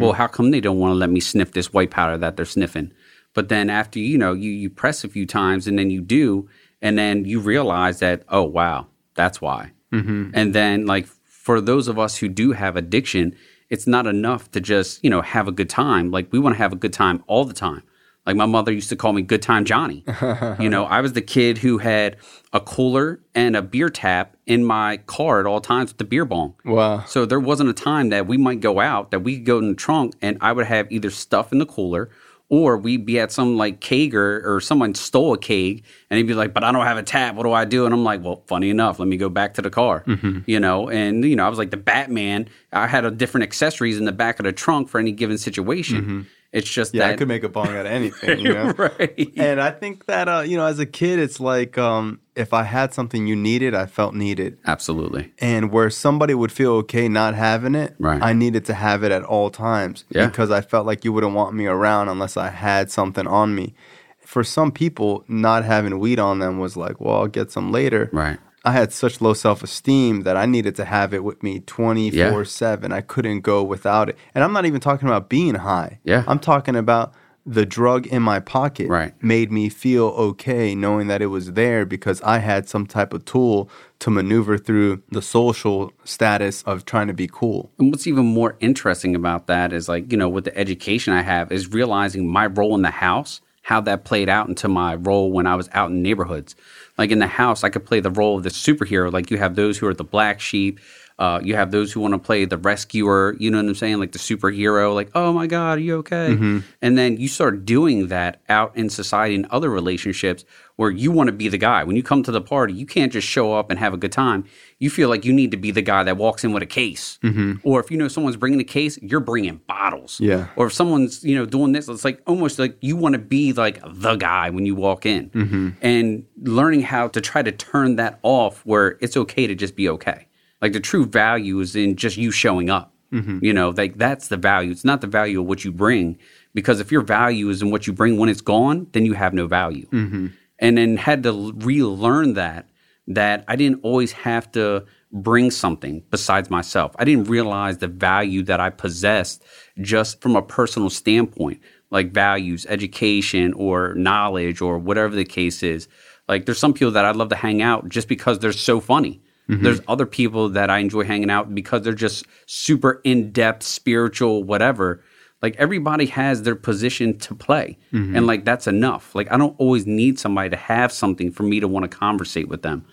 Well, how come they don't want to let me sniff this white powder that they're sniffing? But then after, you know, you, you press a few times and then you do, and then you realize that, oh, wow, that's why. Mm-hmm. And then, like, for those of us who do have addiction, it's not enough to just, you know, have a good time. Like, we want to have a good time all the time. Like, my mother used to call me Good Time Johnny. *laughs* you know, I was the kid who had a cooler and a beer tap in my car at all times with the beer bong. Wow. So there wasn't a time that we might go out that we could go in the trunk and I would have either stuff in the cooler or we'd be at some like keg or, or someone stole a keg and he'd be like, but I don't have a tap. What do I do? And I'm like, well, funny enough, let me go back to the car, mm-hmm. you know? And, you know, I was like the Batman. I had a different accessories in the back of the trunk for any given situation. Mm-hmm. It's just Yeah, that. I could make a bong out of anything, you *laughs* know? right. And I think that, uh, you know, as a kid, it's like um, if I had something you needed, I felt needed. Absolutely. And where somebody would feel okay not having it, Right. I needed to have it at all times Yeah. because I felt like you wouldn't want me around unless I had something on me. For some people, not having weed on them was like, well, I'll get some later. Right. I had such low self esteem that I needed to have it with me 24 7. I couldn't go without it. And I'm not even talking about being high. Yeah. I'm talking about the drug in my pocket Right. made me feel okay knowing that it was there because I had some type of tool to maneuver through the social status of trying to be cool. And what's even more interesting about that is like, you know, with the education I have is realizing my role in the house, how that played out into my role when I was out in neighborhoods. Like in the house, I could play the role of the superhero. Like you have those who are the black sheep. Uh, you have those who want to play the rescuer, you know what I'm saying? Like the superhero, like, oh my God, are you okay? Mm-hmm. And then you start doing that out in society and other relationships where you want to be the guy. When you come to the party, you can't just show up and have a good time. You feel like you need to be the guy that walks in with a case. Mm-hmm. Or if you know someone's bringing a case, you're bringing bottles. Yeah. Or if someone's, you know, doing this, it's like almost like you want to be like the guy when you walk in. Mm-hmm. And learning how to try to turn that off where it's okay to just be okay. Like the true value is in just you showing up. Mm-hmm. You know, like that's the value. It's not the value of what you bring. Because if your value is in what you bring when it's gone, then you have no value. Mm-hmm. And then had to relearn that, that I didn't always have to bring something besides myself. I didn't realize the value that I possessed just from a personal standpoint, like values, education, or knowledge, or whatever the case is. Like there's some people that I'd love to hang out just because they're so funny. Mm-hmm. There's other people that I enjoy hanging out because they're just super in depth, spiritual, whatever. Like everybody has their position to play. Mm-hmm. And like that's enough. Like I don't always need somebody to have something for me to want to conversate with them.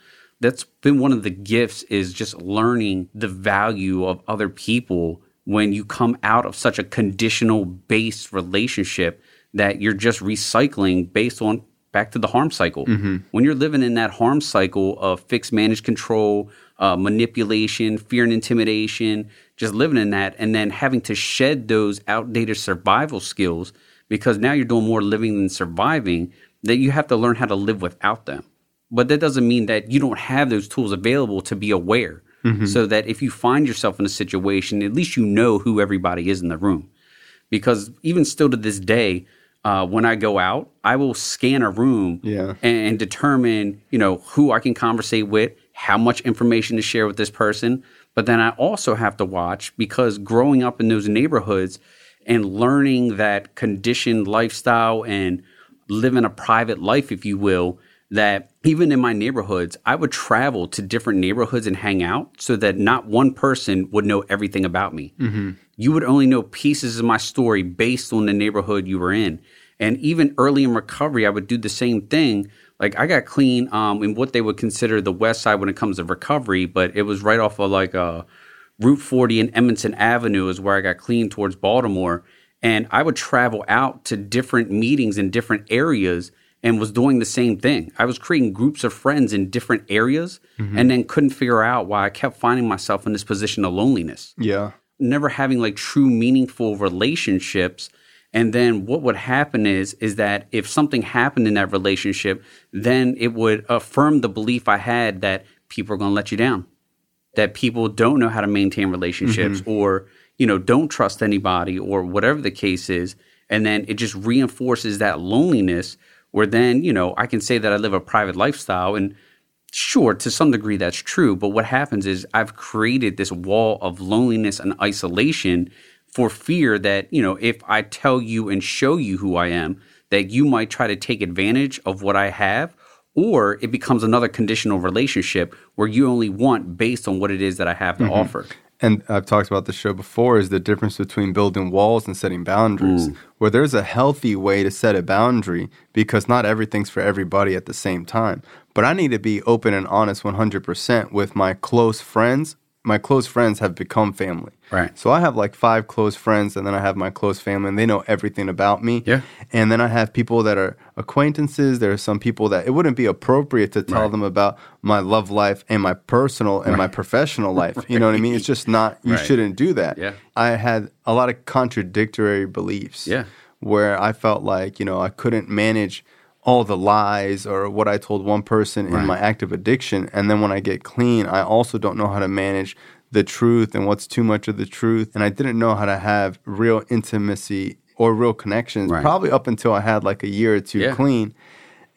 That's been one of the gifts is just learning the value of other people when you come out of such a conditional based relationship that you're just recycling based on back to the harm cycle. When you're living in that harm cycle of fixed managed control, uh, manipulation, fear and intimidation, just living in that, and then having to shed those outdated survival skills because now you're doing more living than surviving, that you have to learn how to live without them. But that doesn't mean that you don't have those tools available to be aware. So that if you find yourself in a situation, at least you know who everybody is in the room because even still to this day, uh, when I go out, I will scan a room Yeah. and, and determine, you know, who I can conversate with, how much information to share with this person. But then I also have to watch because growing up in those neighborhoods and learning that conditioned lifestyle and living a private life, if you will, that even in my neighborhoods, I would travel to different neighborhoods and hang out so that not one person would know everything about me. Mm-hmm. You would only know pieces of my story based on the neighborhood you were in. And even early in recovery, I would do the same thing. Like I got clean um, in what they would consider the west side when it comes to recovery, but it was right off of like uh, Route 40 and Edmondson Avenue is where I got clean towards Baltimore. And I would travel out to different meetings in different areas and was doing the same thing. I was creating groups of friends in different areas mm-hmm. and then couldn't figure out why I kept finding myself in this position of loneliness. Yeah. Never having like true meaningful relationships. And then what would happen is is that if something happened in that relationship, then it would affirm the belief I had that people are going to let you down. That people don't know how to maintain relationships mm-hmm. or, you know, don't trust anybody or whatever the case is. And then it just reinforces that loneliness where then, you know, I can say that I live a private lifestyle and sure, to some degree that's true. But what happens is I've created this wall of loneliness and isolation for fear that, you know, if I tell you and show you who I am, that you might try to take advantage of what I have or it becomes another conditional relationship where you only want based on what it is that I have to mm-hmm. offer and I've talked about the show before, is the difference between building walls and setting boundaries. Mm. Where there's a healthy way to set a boundary because not everything's for everybody at the same time. But I need to be open and honest 100% with my close friends my close friends have become family. Right. So I have like five close friends, and then I have my close family, and they know everything about me. Yeah. And then I have people that are acquaintances. There are some people that it wouldn't be appropriate to tell right. them about my love life and my personal and right. my professional *laughs* life. right. You know what I mean? It's just not. You shouldn't do that. Yeah. I had a lot of contradictory beliefs. Yeah. Where I felt like you know I couldn't manage all the lies or what I told one person right. in my active addiction. And then when I get clean, I also don't know how to manage the truth and what's too much of the truth. And I didn't know how to have real intimacy or real connections, right. probably up until I had like a year or two yeah. clean.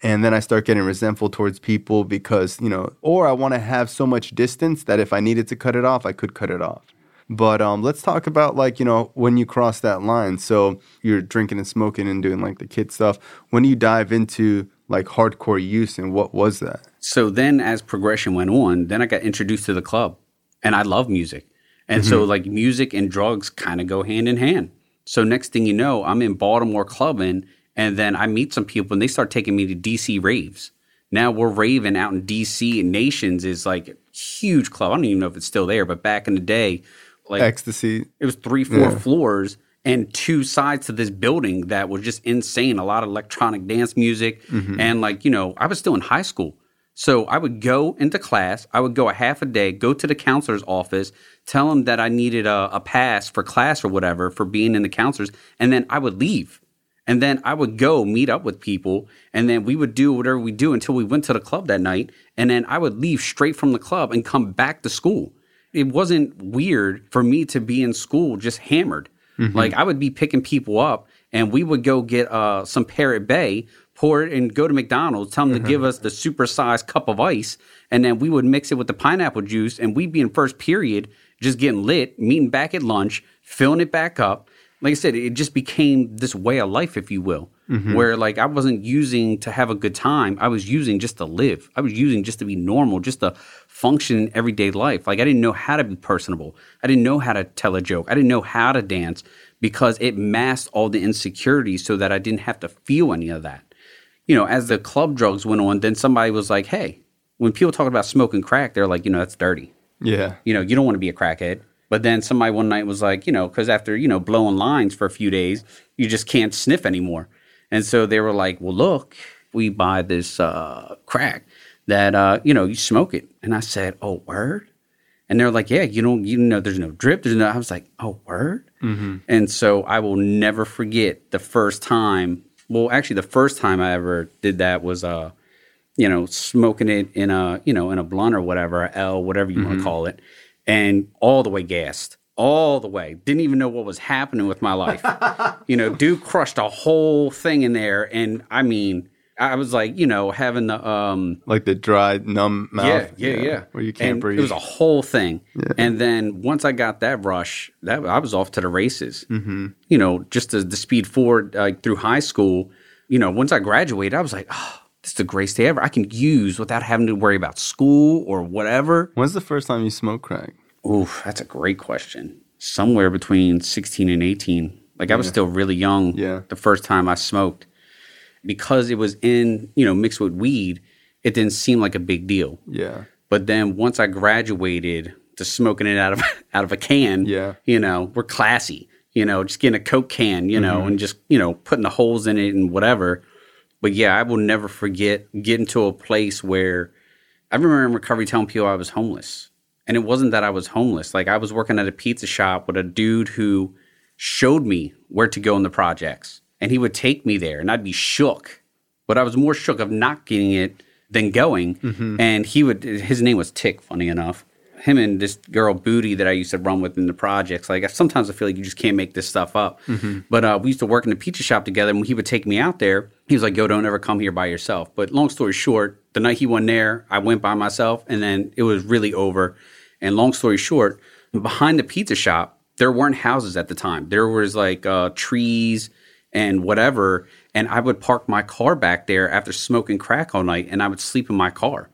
And then I start getting resentful towards people because, you know, or I want to have so much distance that if I needed to cut it off, I could cut it off. But um, let's talk about like you know when you cross that line. So you're drinking and smoking and doing like the kid stuff. When you dive into like hardcore use, and what was that? So then, as progression went on, then I got introduced to the club, and I love music, and mm-hmm. so like music and drugs kind of go hand in hand. So next thing you know, I'm in Baltimore clubbing, and then I meet some people, and they start taking me to DC raves. Now we're raving out in DC, and Nations is like huge club. I don't even know if it's still there, but back in the day, like ecstasy. It was three, four yeah. floors and two sides to this building that was just insane. A lot of electronic dance music. Mm-hmm. And like, you know, I was still in high school. So I would go into class, I would go a half a day, go to the counselor's office, tell them that I needed a, a pass for class or whatever for being in the counselor's, and then I would leave. And then I would go meet up with people, and then we would do whatever we do until we went to the club that night. And then I would leave straight from the club and come back to school it wasn't weird for me to be in school just hammered. Mm-hmm. Like I would be picking people up and we would go get uh, some Parrot Bay, pour it and go to McDonald's, tell them mm-hmm. to give us the supersized cup of ice, and then we would mix it with the pineapple juice and we'd be in first period just getting lit, meeting back at lunch, filling it back up. Like I said, it just became this way of life, if you will mm-hmm. where like I wasn't using to have a good time. I was using just to live. I was using just to be normal, just to function in everyday life. Like I didn't know how to be personable. I didn't know how to tell a joke. I didn't know how to dance because it masked all the insecurities so that I didn't have to feel any of that. You know, as the club drugs went on, then somebody was like, hey, when people talk about smoking crack, they're like, you know, that's dirty. Yeah. You know, you don't want to be a crackhead. But then somebody one night was like, you know, because after, you know, blowing lines for a few days, you just can't sniff anymore. And so they were like, well, look, we buy this uh, crack that, uh, you know, you smoke it. And I said, oh, word? And they're like, yeah, you don't, you know, there's no drip. There's no, I was like, oh, word? Mm-hmm. And so I will never forget the first time. Well, actually, the first time I ever did that was, uh, you know, smoking it in a, you know, in a blunt or whatever, L, whatever you mm-hmm. want to call it, and all the way gassed all the way. Didn't even know what was happening with my life. *laughs* you know, dude crushed a whole thing in there, and I mean, I was like, you know, having the um, like the dry, numb mouth. Yeah, yeah, yeah. yeah. Where you can't and breathe. It was a whole thing. Yeah. And then once I got that rush, that I was off to the races. Mm-hmm. You know, just as the speed forward uh, through high school. You know, once I graduated, I was like, oh, this is the greatest day ever. I can use without having to worry about school or whatever. When's the first time you smoked crack? Oof, that's a great question. Somewhere between 16 and 18. Like I was still really young Yeah. the first time I smoked. Because it was in, you know, mixed with weed, it didn't seem like a big deal. Yeah. But then once I graduated to smoking it out of *laughs* out of a can, Yeah. you know, we're classy. You know, just getting a Coke can, you know, mm-hmm. and just, you know, putting the holes in it and whatever. But yeah, I will never forget getting to a place where I remember in recovery telling people I was homeless. And it wasn't that I was homeless. Like I was working at a pizza shop with a dude who showed me where to go in the projects. And he would take me there and I'd be shook. But I was more shook of not getting it than going. And he would his name was Tick, funny enough. Him and this girl Booty that I used to run with in the projects. Like sometimes I feel like you just can't make this stuff up. But uh, we used to work in the pizza shop together and he would take me out there, he was like, Yo, don't ever come here by yourself. But long story short, the night he went there, I went by myself and then it was really over. And long story short, behind the pizza shop, there weren't houses at the time. There was like uh, trees and whatever. And I would park my car back there after smoking crack all night and I would sleep in my car.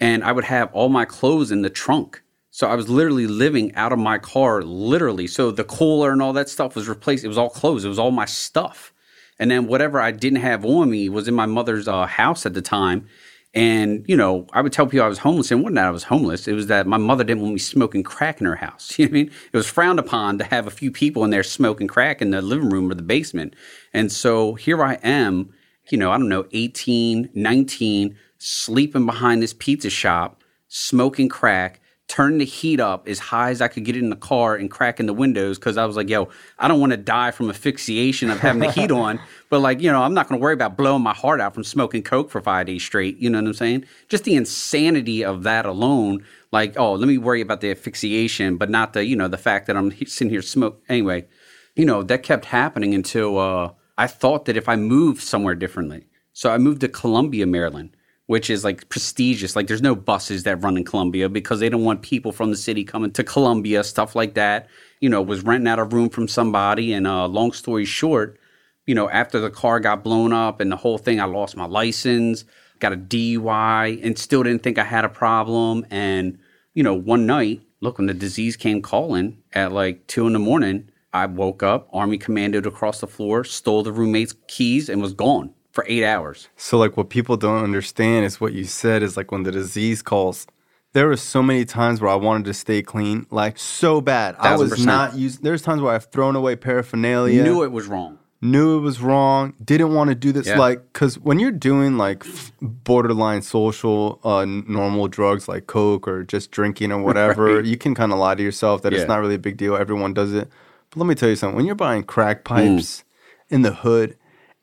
And I would have all my clothes in the trunk. So I was literally living out of my car, literally. So the cooler and all that stuff was replaced. It was all clothes. It was all my stuff. And then whatever I didn't have on me was in my mother's uh, house at the time. And, you know, I would tell people I was homeless. And it wasn't that I was homeless. It was that my mother didn't want me smoking crack in her house. *laughs* You know what I mean? It was frowned upon to have a few people in there smoking crack in the living room or the basement. And so here I am, you know, I don't know, 18, 19, sleeping behind this pizza shop, smoking crack, turning the heat up as high as I could get it in the car and cracking the windows because I was like, yo, I don't want to die from asphyxiation of having the heat *laughs* on. But like, you know, I'm not going to worry about blowing my heart out from smoking coke for five days straight. You know what I'm saying? Just the insanity of that alone. Like, oh, let me worry about the asphyxiation, but not the, you know, the fact that I'm sitting here smoke. Anyway, you know, that kept happening until uh, I thought that if I moved somewhere differently. So I moved to Columbia, Maryland which is like prestigious. Like there's no buses that run in Columbia because they don't want people from the city coming to Columbia, stuff like that. You know, was renting out a room from somebody. And uh, long story short, you know, after the car got blown up and the whole thing, I lost my license, got a DUI, and still didn't think I had a problem. And, you know, one night, look, when the disease came calling at like two in the morning, I woke up, Army commanded across the floor, stole the roommate's keys, and was gone for eight hours. So like what people don't understand is what you said is like when the disease calls. There were so many times where I wanted to stay clean, like so bad. I was percent. not using. There's times where I've thrown away paraphernalia. Knew it was wrong. knew it was wrong, didn't want to do this. Yeah. Like, because when you're doing like borderline social, uh, normal drugs like Coke or just drinking or whatever, *laughs* Right. you can kind of lie to yourself that Yeah. it's not really a big deal. Everyone does it. But let me tell you something when you're buying crack Mm. pipes in the hood,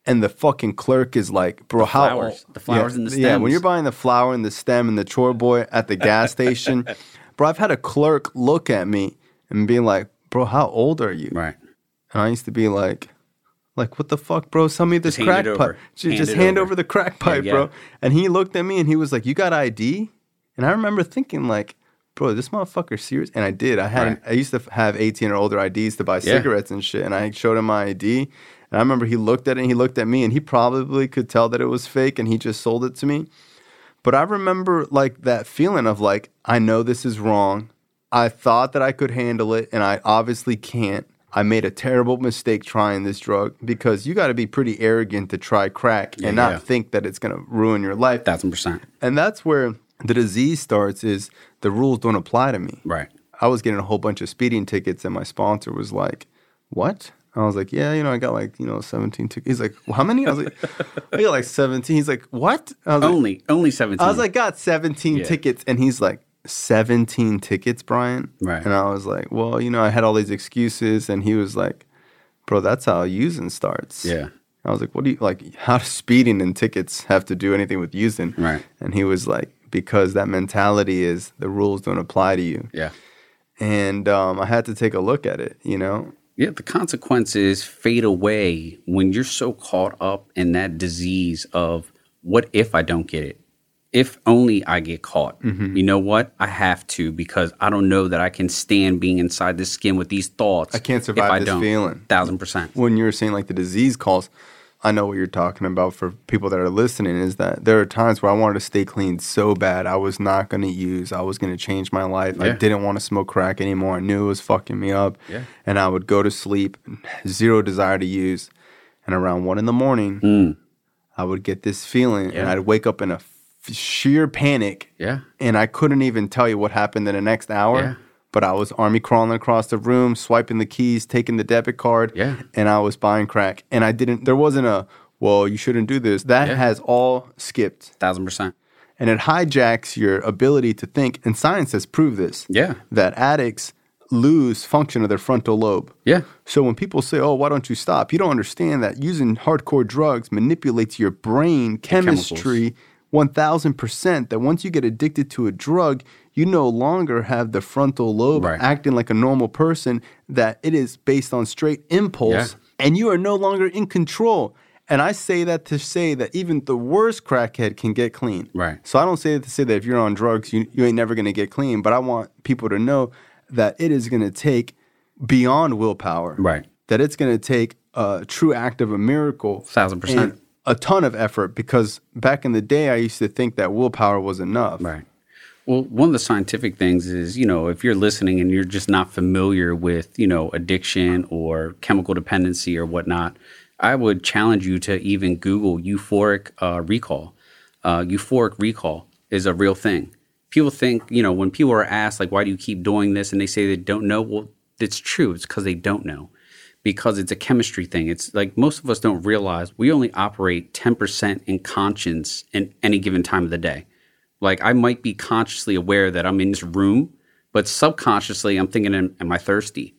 and the fucking clerk is like, bro, how flowers. The flowers yeah, and the Yeah, when you're buying the flower and the stem and the chore boy at the gas *laughs* station, bro, I've had a clerk look at me and be like, bro, how old are you? Right. And I used to be like, like, what the fuck, bro? Sell me this Just hand crack it pipe. over. Just, Hand just it hand over. over the crack pipe, yeah. bro. And he looked at me and he was like, You got ID? And I remember thinking, like, bro, this motherfucker serious? And I did. I had Right. I used to have 18 or older IDs to buy cigarettes and shit. And I showed him my ID. And I remember he looked at it and he looked at me and he probably could tell that it was fake and he just sold it to me. But I remember like that feeling of like, I know this is wrong. I thought that I could handle it and I obviously can't. I made a terrible mistake trying this drug because you got to be pretty arrogant to try crack and not yeah. think that it's going to ruin your life. Thousand percent. and that's where the disease starts is the rules don't apply to me. Right. I was getting a whole bunch of speeding tickets and my sponsor was like, "What?" I was like, "Yeah, you know, I got like, you know, 17 tickets." He's like, well, "How many?" I was like, "I got like 17." He's like, "What?" I was like, Only only seventeen. I was like, got 17 Yeah. tickets. And he's like, 17 tickets, Brian? Right. And I was like, well, you know, I had all these excuses. And he was like, bro, that's how using starts. Yeah. I was like, what do you, like, how does speeding and tickets have to do anything with using? Right. And he was like, because that mentality is the rules don't apply to you. Yeah. And um, I had to take a look at it, you know? Yeah, the consequences fade away when you're so caught up in that disease of what if I don't get it? If only I get caught. Mm-hmm. You know what? I have to because I don't know that I can stand being inside this skin with these thoughts. I can't if survive I this don't. feeling. Thousand percent. when you were saying like the disease calls, I know what you're talking about for people that are listening is that there are times where I wanted to stay clean so bad. I was not going to use, I was going to change my life. I didn't want to smoke crack anymore. I knew it was fucking me up. Yeah. And I would go to sleep, zero desire to use. And around one in the morning, Mm. I would get this feeling and I'd wake up in a f- sheer panic Yeah. and I couldn't even tell you what happened in the next hour. But I was army crawling across the room, swiping the keys, taking the debit card, Yeah. and I was buying crack. And I didn't. There wasn't a well, you shouldn't do this. That Yeah. has all skipped, Thousand percent. and it hijacks your ability to think. And science has proved this. Yeah. that addicts lose function of their frontal lobe. Yeah. So when people say, "Oh, why don't you stop?" You don't understand that using hardcore drugs manipulates your brain chemistry 1000% that once you get addicted to a drug, you no longer have the frontal lobe Right. acting like a normal person that it is based on straight impulse Yeah. and you are no longer in control. And I say that to say that even the worst crackhead can get clean. Right. So I don't say that to say that if you're on drugs, you, you ain't never going to get clean. But I want people to know that it is going to take beyond willpower. Right. That it's going to take a true act of a miracle. Thousand percent. A ton of effort because back in the day, I used to think that willpower was enough. Right. Well, one of the scientific things is, you know, if you're listening and you're just not familiar with, you know, addiction or chemical dependency or whatnot, I would challenge you to even Google euphoric uh, recall. Uh, euphoric recall is a real thing. People think, you know, when people are asked, like, why do you keep doing this? And they say they don't know. Well, it's true. It's because they don't know because it's a chemistry thing. It's like most of us don't realize we only operate 10% in conscience in any given time of the day. Like I might be consciously aware that I'm in this room, but subconsciously I'm thinking, am, am I thirsty?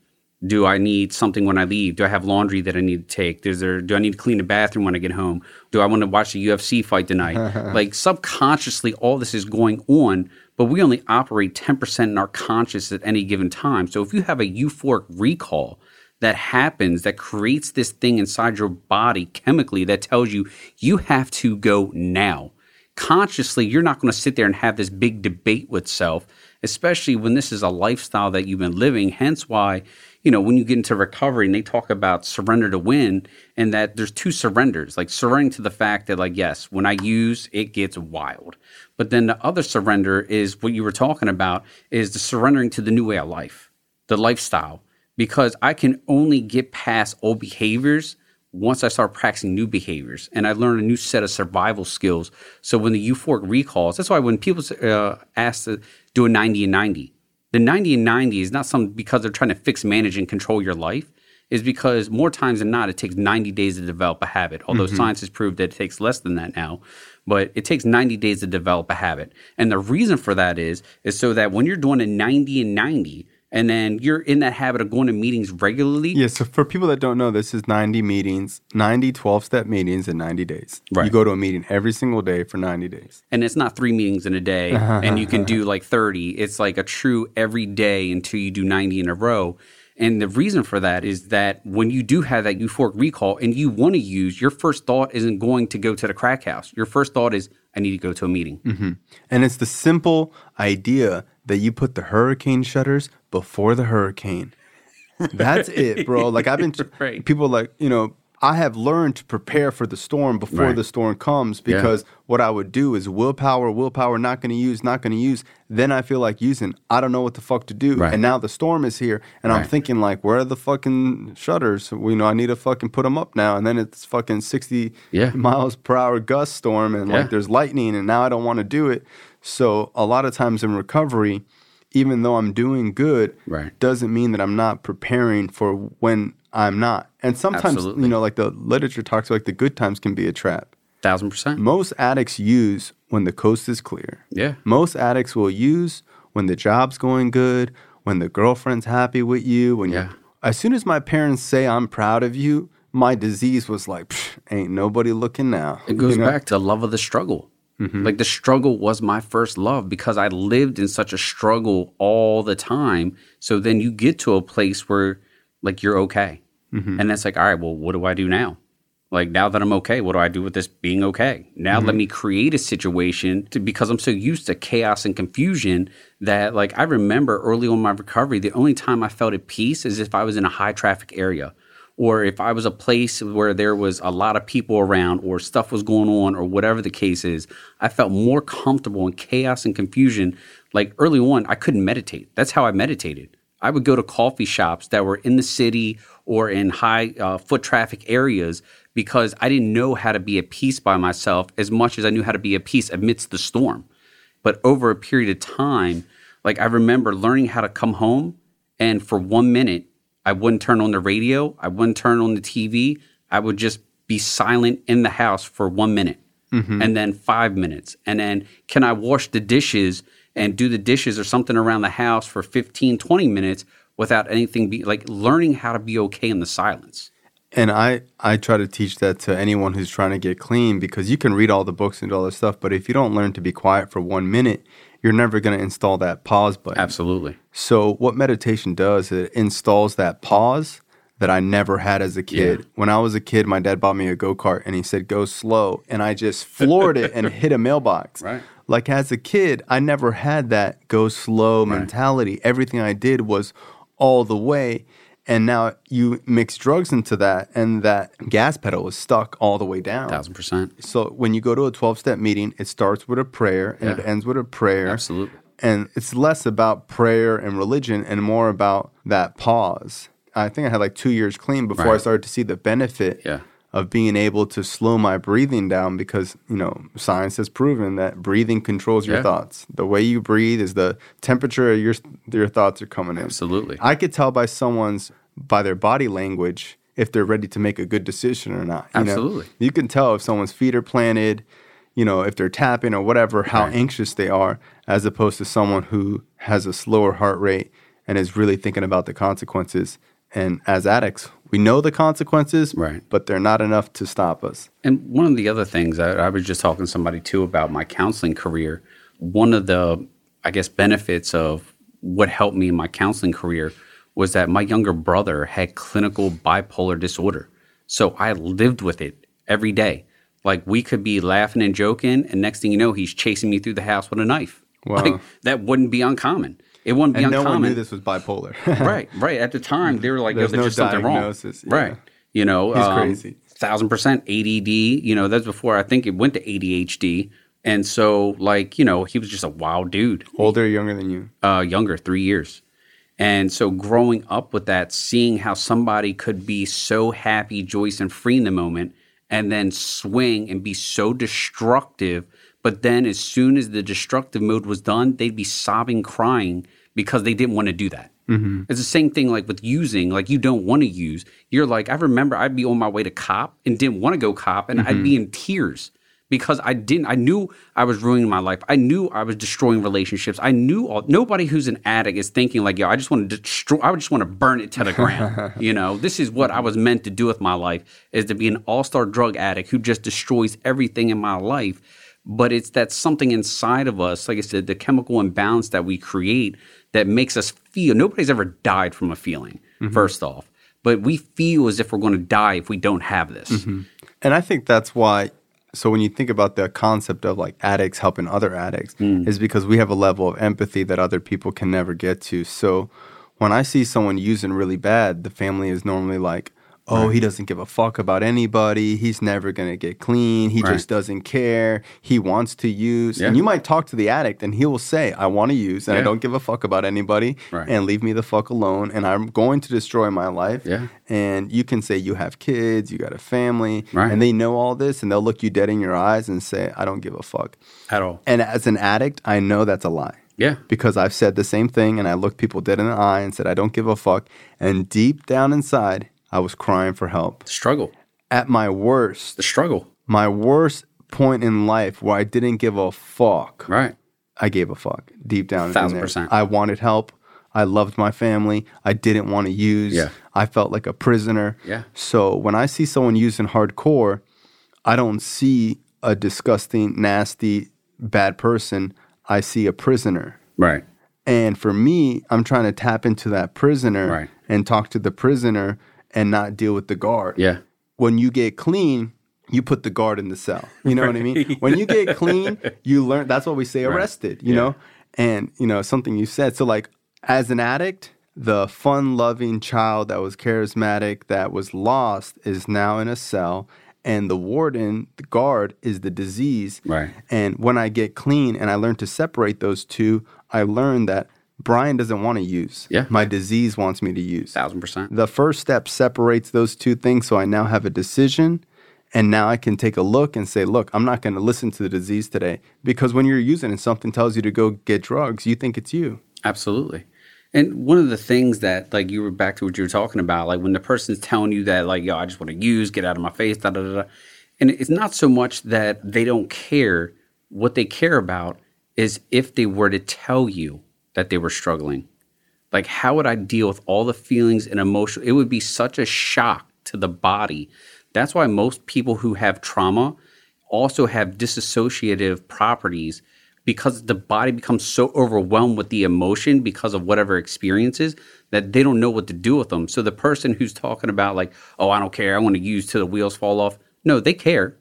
Do I need something when I leave? Do I have laundry that I need to take? Is there, do I need to clean the bathroom when I get home? Do I want to watch the UFC fight tonight? *laughs* like subconsciously, all this is going on, but we only operate 10% in our conscious at any given time. So if you have a euphoric recall, that happens that creates this thing inside your body chemically that tells you you have to go now. Consciously, you're not going to sit there and have this big debate with self, especially when this is a lifestyle that you've been living. Hence why, you know, when you get into recovery and they talk about surrender to win and that there's two surrenders, like surrendering to the fact that, like, yes, when I use, it gets wild. But then the other surrender is what you were talking about is the surrendering to the new way of life, the lifestyle because I can only get past old behaviors once I start practicing new behaviors and I learn a new set of survival skills. So when the euphoric recalls, that's why when people uh, ask to do a 90 and 90, the 90 and 90 is not something because they're trying to fix, manage, and control your life. Is because more times than not, it takes 90 days to develop a habit. Although science has proved that it takes less than that now, but it takes 90 days to develop a habit. And the reason for that is, is so that when you're doing a 90 and 90, and then you're in that habit of going to meetings regularly. Yeah, so for people that don't know, this is 90 meetings, 90 12 step meetings in 90 days. Right. You go to a meeting every single day for 90 days. And it's not three meetings in a day and you can *laughs* do like 30. It's like a true every day until you do 90 in a row. And the reason for that is that when you do have that euphoric recall and you want to use, your first thought isn't going to go to the crack house. Your first thought is, I need to go to a meeting. Mm-hmm. And it's the simple idea that you put the hurricane shutters before the hurricane. That's it, bro. Like I've been *laughs* Right. people like, you know, I have learned to prepare for the storm before Right. the storm comes because what I would do is willpower, willpower, not going to use, not going to use. Then I feel like using. I don't know what the fuck to do. Right. And now the storm is here, and I'm thinking like, where are the fucking shutters? You know, I need to fucking put them up now. And then it's fucking 60 Yeah. miles per hour gust storm, and Yeah. like there's lightning, and now I don't want to do it. So a lot of times in recovery, even though I'm doing good, Right. doesn't mean that I'm not preparing for when I'm not. And sometimes, Absolutely. you know, like the literature talks like the good times can be a trap. Thousand percent. Most addicts use when the coast is clear. Yeah. Most addicts will use when the job's going good, when the girlfriend's happy with you, when Yeah. you as soon as my parents say I'm proud of you, my disease was like, "Psh, ain't nobody looking now. It goes You know? back to love of the struggle. Mm-hmm. Like the struggle was my first love because I lived in such a struggle all the time. So then you get to a place where like you're okay. Mm-hmm. And that's like, all right, well, what do I do now? Like now that I'm okay, what do I do with this being okay? Now let mm-hmm. me create a situation to, because I'm so used to chaos and confusion that like I remember early on my recovery, the only time I felt at peace is if I was in a high traffic area or if I was a place where there was a lot of people around or stuff was going on or whatever the case is, I felt more comfortable in chaos and confusion. Like early on, I couldn't meditate. That's how I meditated. I would go to coffee shops that were in the city or in high uh, foot traffic areas because I didn't know how to be at peace by myself as much as I knew how to be at peace amidst the storm. But over a period of time, like I remember learning how to come home and for one minute, I wouldn't turn on the radio, I wouldn't turn on the TV. I would just be silent in the house for one minute mm-hmm. and then five minutes. And then can I wash the dishes and do the dishes or something around the house for 15, 20 minutes without anything be like learning how to be okay in the silence. And I, I try to teach that to anyone who's trying to get clean because you can read all the books and all this stuff, but if you don't learn to be quiet for one minute, you're never going to install that pause button. Absolutely. So, what meditation does, it installs that pause that I never had as a kid. Yeah. When I was a kid, my dad bought me a go kart and he said, go slow. And I just floored it and *laughs* hit a mailbox. Right. Like as a kid, I never had that go slow right. mentality. Everything I did was all the way. And now you mix drugs into that, and that gas pedal is stuck all the way down. Thousand percent. So when you go to a 12 step meeting, it starts with a prayer and yeah. it ends with a prayer. Absolutely. And it's less about prayer and religion and more about that pause. I think I had like two years clean before right. I started to see the benefit yeah of being able to slow my breathing down because you know science has proven that breathing controls your yeah. thoughts. The way you breathe is the temperature your your thoughts are coming in. Absolutely. I could tell by someone's by their body language if they're ready to make a good decision or not. You Absolutely. Know? You can tell if someone's feet are planted, you know, if they're tapping or whatever, how right. anxious they are, as opposed to someone who has a slower heart rate and is really thinking about the consequences. And as addicts, we know the consequences, right. but they're not enough to stop us. And one of the other things I, I was just talking to somebody too about my counseling career. One of the, I guess, benefits of what helped me in my counseling career was that my younger brother had clinical bipolar disorder. So I lived with it every day. Like we could be laughing and joking, and next thing you know, he's chasing me through the house with a knife. Wow. Like that wouldn't be uncommon. It wouldn't be and uncommon. no one knew this was bipolar. *laughs* right, right. At the time, they were like, "There's, "Yo, there's no just something wrong." Yeah. Right. You know, he's um, crazy. Thousand percent ADD. You know, that's before I think it went to ADHD. And so, like, you know, he was just a wild dude. Older, younger than you? Uh, younger, three years. And so, growing up with that, seeing how somebody could be so happy, joyous, and free in the moment, and then swing and be so destructive but then, as soon as the destructive mode was done, they'd be sobbing, crying because they didn't want to do that. Mm-hmm. It's the same thing like with using, like you don't want to use. You're like, I remember I'd be on my way to cop and didn't want to go cop, and mm-hmm. I'd be in tears because I didn't. I knew I was ruining my life. I knew I was destroying relationships. I knew all, nobody who's an addict is thinking like, yo, I just want to destroy. I just want to burn it to the ground. *laughs* you know, this is what I was meant to do with my life: is to be an all star drug addict who just destroys everything in my life but it's that something inside of us, like I said, the chemical imbalance that we create that makes us feel. Nobody's ever died from a feeling, mm-hmm. first off, but we feel as if we're going to die if we don't have this. Mm-hmm. And I think that's why. So when you think about the concept of like addicts helping other addicts, mm. is because we have a level of empathy that other people can never get to. So when I see someone using really bad, the family is normally like, oh, right. he doesn't give a fuck about anybody. He's never going to get clean. He right. just doesn't care. He wants to use. Yeah. And you might talk to the addict and he will say, I want to use and yeah. I don't give a fuck about anybody right. and leave me the fuck alone. And I'm going to destroy my life. Yeah. And you can say, you have kids, you got a family. And they know all this and they'll look you dead in your eyes and say, I don't give a fuck. At all. And as an addict, I know that's a lie. Yeah. Because I've said the same thing and I looked people dead in the eye and said, I don't give a fuck. And deep down inside, I was crying for help. The struggle. At my worst, the struggle. My worst point in life where I didn't give a fuck. Right. I gave a fuck deep down. Thousand percent. I wanted help. I loved my family. I didn't want to use. Yeah. I felt like a prisoner. Yeah. So when I see someone using hardcore, I don't see a disgusting, nasty, bad person. I see a prisoner. Right. And for me, I'm trying to tap into that prisoner right. and talk to the prisoner and not deal with the guard. Yeah. When you get clean, you put the guard in the cell. You know what I mean? When you get clean, *laughs* you learn. That's what we say, arrested. You right. yeah. know, and you know something you said. So like, as an addict, the fun loving child that was charismatic, that was lost, is now in a cell. And the warden, the guard, is the disease. Right. And when I get clean and I learn to separate those two, I learn that Brian doesn't want to use. Yeah. My disease wants me to use. Thousand percent. The first step separates those two things. So I now have a decision. And now I can take a look and say, look, I'm not going to listen to the disease today. Because when you're using and something tells you to go get drugs, you think it's you. Absolutely. And one of the things that, like, you were back to what you were talking about, like when the person's telling you that, like, yo, I just want to use, get out of my face, da da da. da. And it's not so much that they don't care. What they care about is if they were to tell you that they were struggling. Like, how would I deal with all the feelings and emotion? It would be such a shock to the body. That's why most people who have trauma also have dissociative properties because the body becomes so overwhelmed with the emotion because of whatever experiences that they don't know what to do with them. So the person who's talking about like, "Oh, I don't care. I want to use till the wheels fall off." No, they care.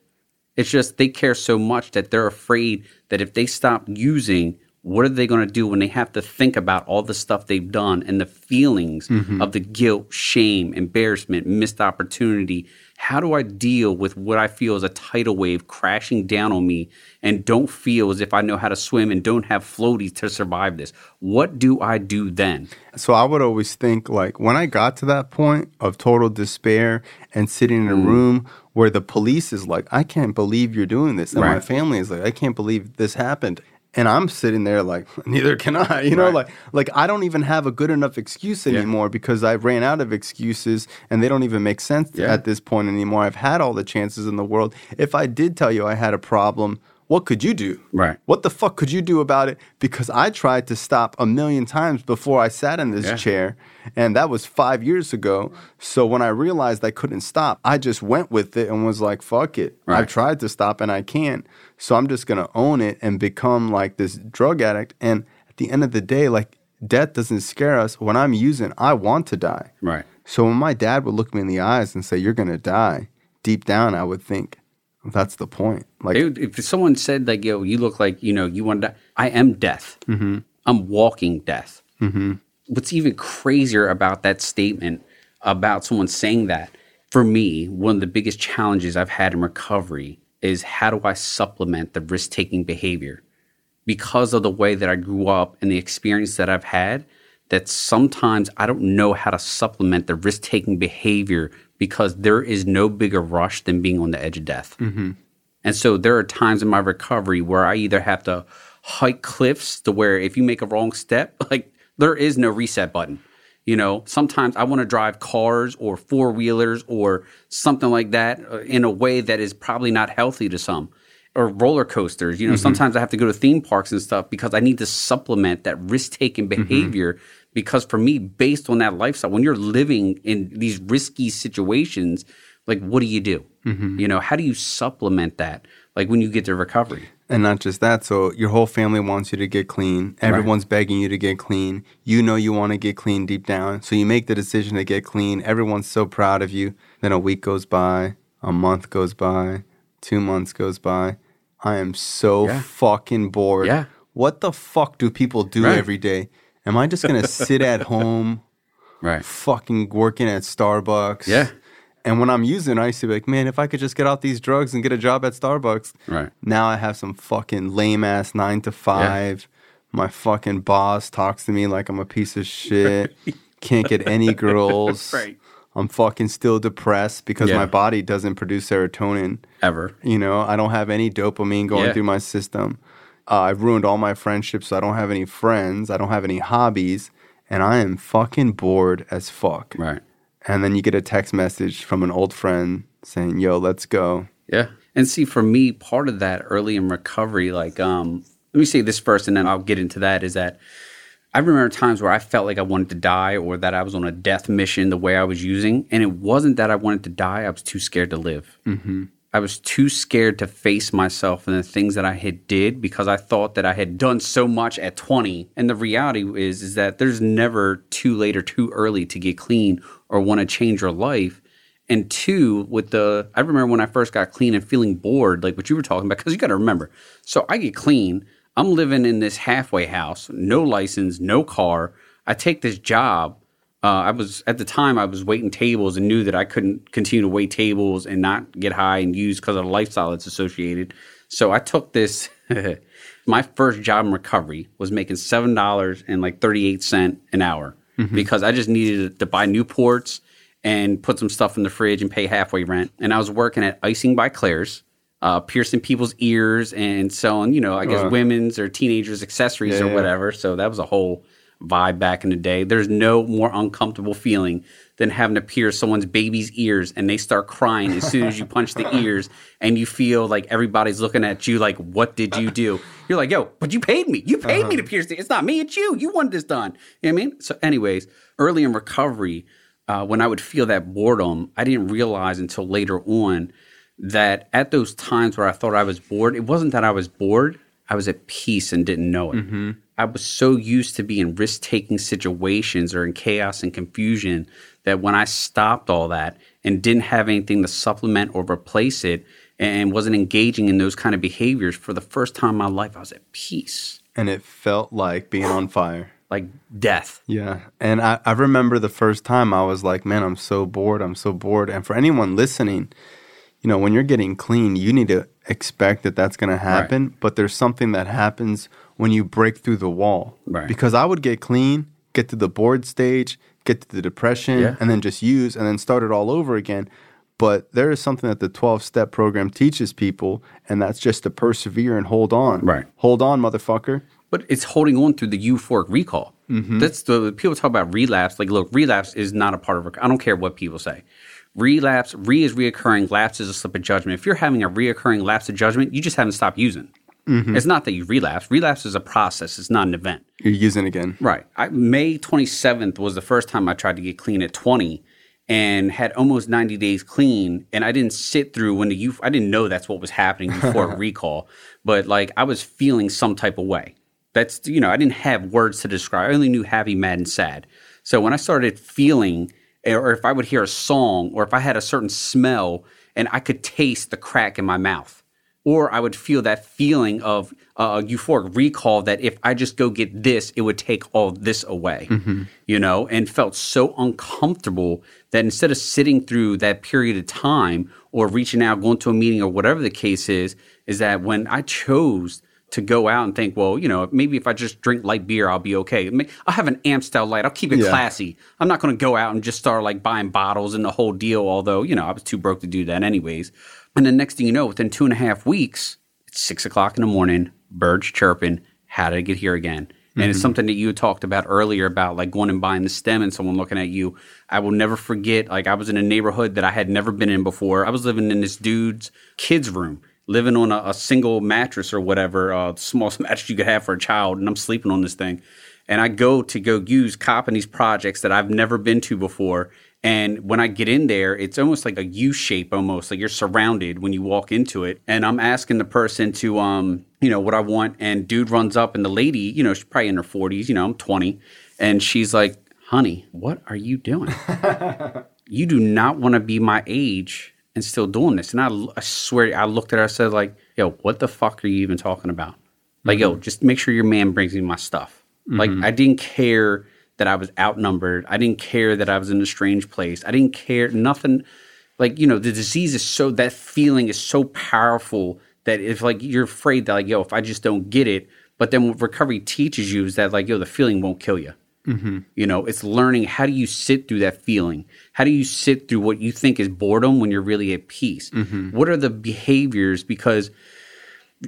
It's just they care so much that they're afraid that if they stop using, what are they going to do when they have to think about all the stuff they've done and the feelings mm-hmm. of the guilt, shame, embarrassment, missed opportunity? How do I deal with what I feel is a tidal wave crashing down on me and don't feel as if I know how to swim and don't have floaties to survive this? What do I do then? So I would always think like when I got to that point of total despair and sitting in a mm. room where the police is like, I can't believe you're doing this. And my family is like, I can't believe this happened. And I'm sitting there like, *laughs* neither can I. You know, Right. like like I don't even have a good enough excuse anymore because I ran out of excuses and they don't even make sense Yeah. at this point anymore. I've had all the chances in the world. If I did tell you I had a problem, what could you do? Right. What the fuck could you do about it? Because I tried to stop a million times before I sat in this Yeah. chair, and that was five years ago. So when I realized I couldn't stop, I just went with it and was like, fuck it. I've tried to stop and I can't. So I'm just gonna own it and become like this drug addict. And at the end of the day, like death doesn't scare us. When I'm using, I want to die. Right. So when my dad would look me in the eyes and say, You're gonna die, deep down I would think, that's the point. Like Dude, if someone said like, "Yo, you look like you know you want to," die, I am death. Mm-hmm. I'm walking death. Mm-hmm. What's even crazier about that statement about someone saying that for me, one of the biggest challenges I've had in recovery is how do I supplement the risk taking behavior because of the way that I grew up and the experience that I've had. That sometimes I don't know how to supplement the risk taking behavior because there is no bigger rush than being on the edge of death. Mm-hmm. And so there are times in my recovery where I either have to hike cliffs to where if you make a wrong step, *laughs* like there is no reset button. You know, sometimes I want to drive cars or four wheelers or something like that uh, in a way that is probably not healthy to some. Or roller coasters. You know, mm-hmm. sometimes I have to go to theme parks and stuff because I need to supplement that risk taking mm-hmm. behavior. Because for me, based on that lifestyle, when you're living in these risky situations, like what do you do? Mm-hmm. You know, how do you supplement that? Like when you get to recovery. And not just that, so your whole family wants you to get clean. Everyone's begging you to get clean. You know you want to get clean deep down. So you make the decision to get clean. Everyone's so proud of you. Then a week goes by, a month goes by, two months goes by. I am so Yeah. fucking bored. Yeah. What the fuck do people do Right. every day? Am I just going *laughs* to sit at home Right. fucking working at Starbucks? Yeah. And when I'm using, it, I used to be like, man, if I could just get out these drugs and get a job at Starbucks. Right. Now I have some fucking lame ass nine to five. My fucking boss talks to me like I'm a piece of shit. *laughs* Can't get any girls. *laughs* Right. I'm fucking still depressed because Yeah. my body doesn't produce serotonin. Ever. You know, I don't have any dopamine going Yeah. through my system. Uh, I've ruined all my friendships, so I don't have any friends. I don't have any hobbies. And I am fucking bored as fuck. Right. And then you get a text message from an old friend saying, yo, let's go. Yeah. And see, for me, part of that early in recovery, like, um, let me say this first and then I'll get into that is that I remember times where I felt like I wanted to die or that I was on a death mission the way I was using. And it wasn't that I wanted to die, I was too scared to live. Mm-hmm. I was too scared to face myself and the things that I had did because I thought that I had done so much at 20. And the reality is is that there's never too late or too early to get clean or want to change your life. And two, with the, I remember when I first got clean and feeling bored, like what you were talking about, because you got to remember. So I get clean. I'm living in this halfway house, no license, no car. I take this job Uh, I was at the time I was waiting tables and knew that I couldn't continue to wait tables and not get high and use because of the lifestyle that's associated. So I took this. *laughs* my first job in recovery was making seven dollars and like thirty eight cent an hour because I just needed to buy new ports and put some stuff in the fridge and pay halfway rent. And I was working at Icing by Claire's, uh, piercing people's ears and selling, you know, I guess Uh. women's or teenagers' accessories Yeah, or yeah. whatever. So that was a whole vibe back in the day. There's no more uncomfortable feeling than having to pierce someone's baby's ears and they start crying as soon as you punch the *laughs* ears and you feel like everybody's looking at you like, what did you do? You're like, yo, but you paid me. You paid me to pierce the It's not me, it's you. You wanted this done. You know what I mean? So, anyways, early in recovery, uh, when I would feel that boredom, I didn't realize until later on that at those times where I thought I was bored, it wasn't that I was bored, I was at peace and didn't know it. I was so used to being in risk taking situations or in chaos and confusion that when I stopped all that and didn't have anything to supplement or replace it and wasn't engaging in those kind of behaviors for the first time in my life, I was at peace, And it felt like being on fire. like death. Yeah. And I, I remember the first time I was like, man, I'm so bored. I'm so bored. And for anyone listening, you know, when you're getting clean, you need to expect that that's going to happen. But there's something that happens when you break through the wall. Right. Because I would get clean, get to the bored stage, get to the depression, Yeah. and then just use and then start it all over again. But there is something that the 12 step program teaches people, and that's just to persevere and hold on. Right. Hold on, motherfucker. but it's holding on through the euphoric recall. Mm-hmm. That's the people talk about relapse. Like, look, relapse is not a part of. rec- I don't care what people say. Relapse, re is reoccurring. Lapse is a slip of judgment. If you're having a reoccurring lapse of judgment, you just haven't stopped using. Mm-hmm. It's not that you relapse. Relapse is a process. It's not an event. You're using again. Right. I, May 27th was the first time I tried to get clean at 20 and had almost 90 days clean. And I didn't sit through when the youth, I didn't know that's what was happening before *laughs* recall, but like I was feeling some type of way. That's, you know, I didn't have words to describe. I only knew happy, mad, and sad. So when I started feeling, or if I would hear a song, or if I had a certain smell and I could taste the crack in my mouth, or I would feel that feeling of uh, euphoric recall that if I just go get this, it would take all this away, you know, and felt so uncomfortable that instead of sitting through that period of time or reaching out, going to a meeting or whatever the case is, is that when I chose to go out and think, well, you know, maybe if I just drink light beer, I'll be okay. I'll have an Amstel light. I'll keep it Yeah. classy. I'm not going to go out and just start like buying bottles and the whole deal. Although, you know, I was too broke to do that anyways. And then next thing you know, within two and a half weeks, it's six o'clock in the morning, birds chirping. How did I get here again? And it's something that you talked about earlier about like going and buying the stem and someone looking at you. I will never forget, like I was in a neighborhood that I had never been in before. I was living in this dude's kid's room, living on a, a single mattress or whatever, uh, the smallest *laughs* mattress you could have for a child, and I'm sleeping on this thing. And I go to go use cop in these projects that I've never been to before. And when I get in there, it's almost like a U shape, almost like you're surrounded when you walk into it. And I'm asking the person to, um, you know, what I want. And dude runs up, and the lady, you know, she's probably in her 40s, you know, I'm 20. And she's like, honey, what are you doing? *laughs* you do not want to be my age and still doing this. And I, I swear, I looked at her, I said, like, yo, what the fuck are you even talking about? Like, yo, just make sure your man brings me my stuff. Like, I didn't care that I was outnumbered. I didn't care that I was in a strange place. I didn't care nothing. Like, you know, the disease is so, that feeling is so powerful that if, like, you're afraid that, like, yo, if I just don't get it, but then what recovery teaches you is that, like, yo, the feeling won't kill you. Mm-hmm. You know, it's learning how do you sit through that feeling? How do you sit through what you think is boredom when you're really at peace? Mm-hmm. What are the behaviors? Because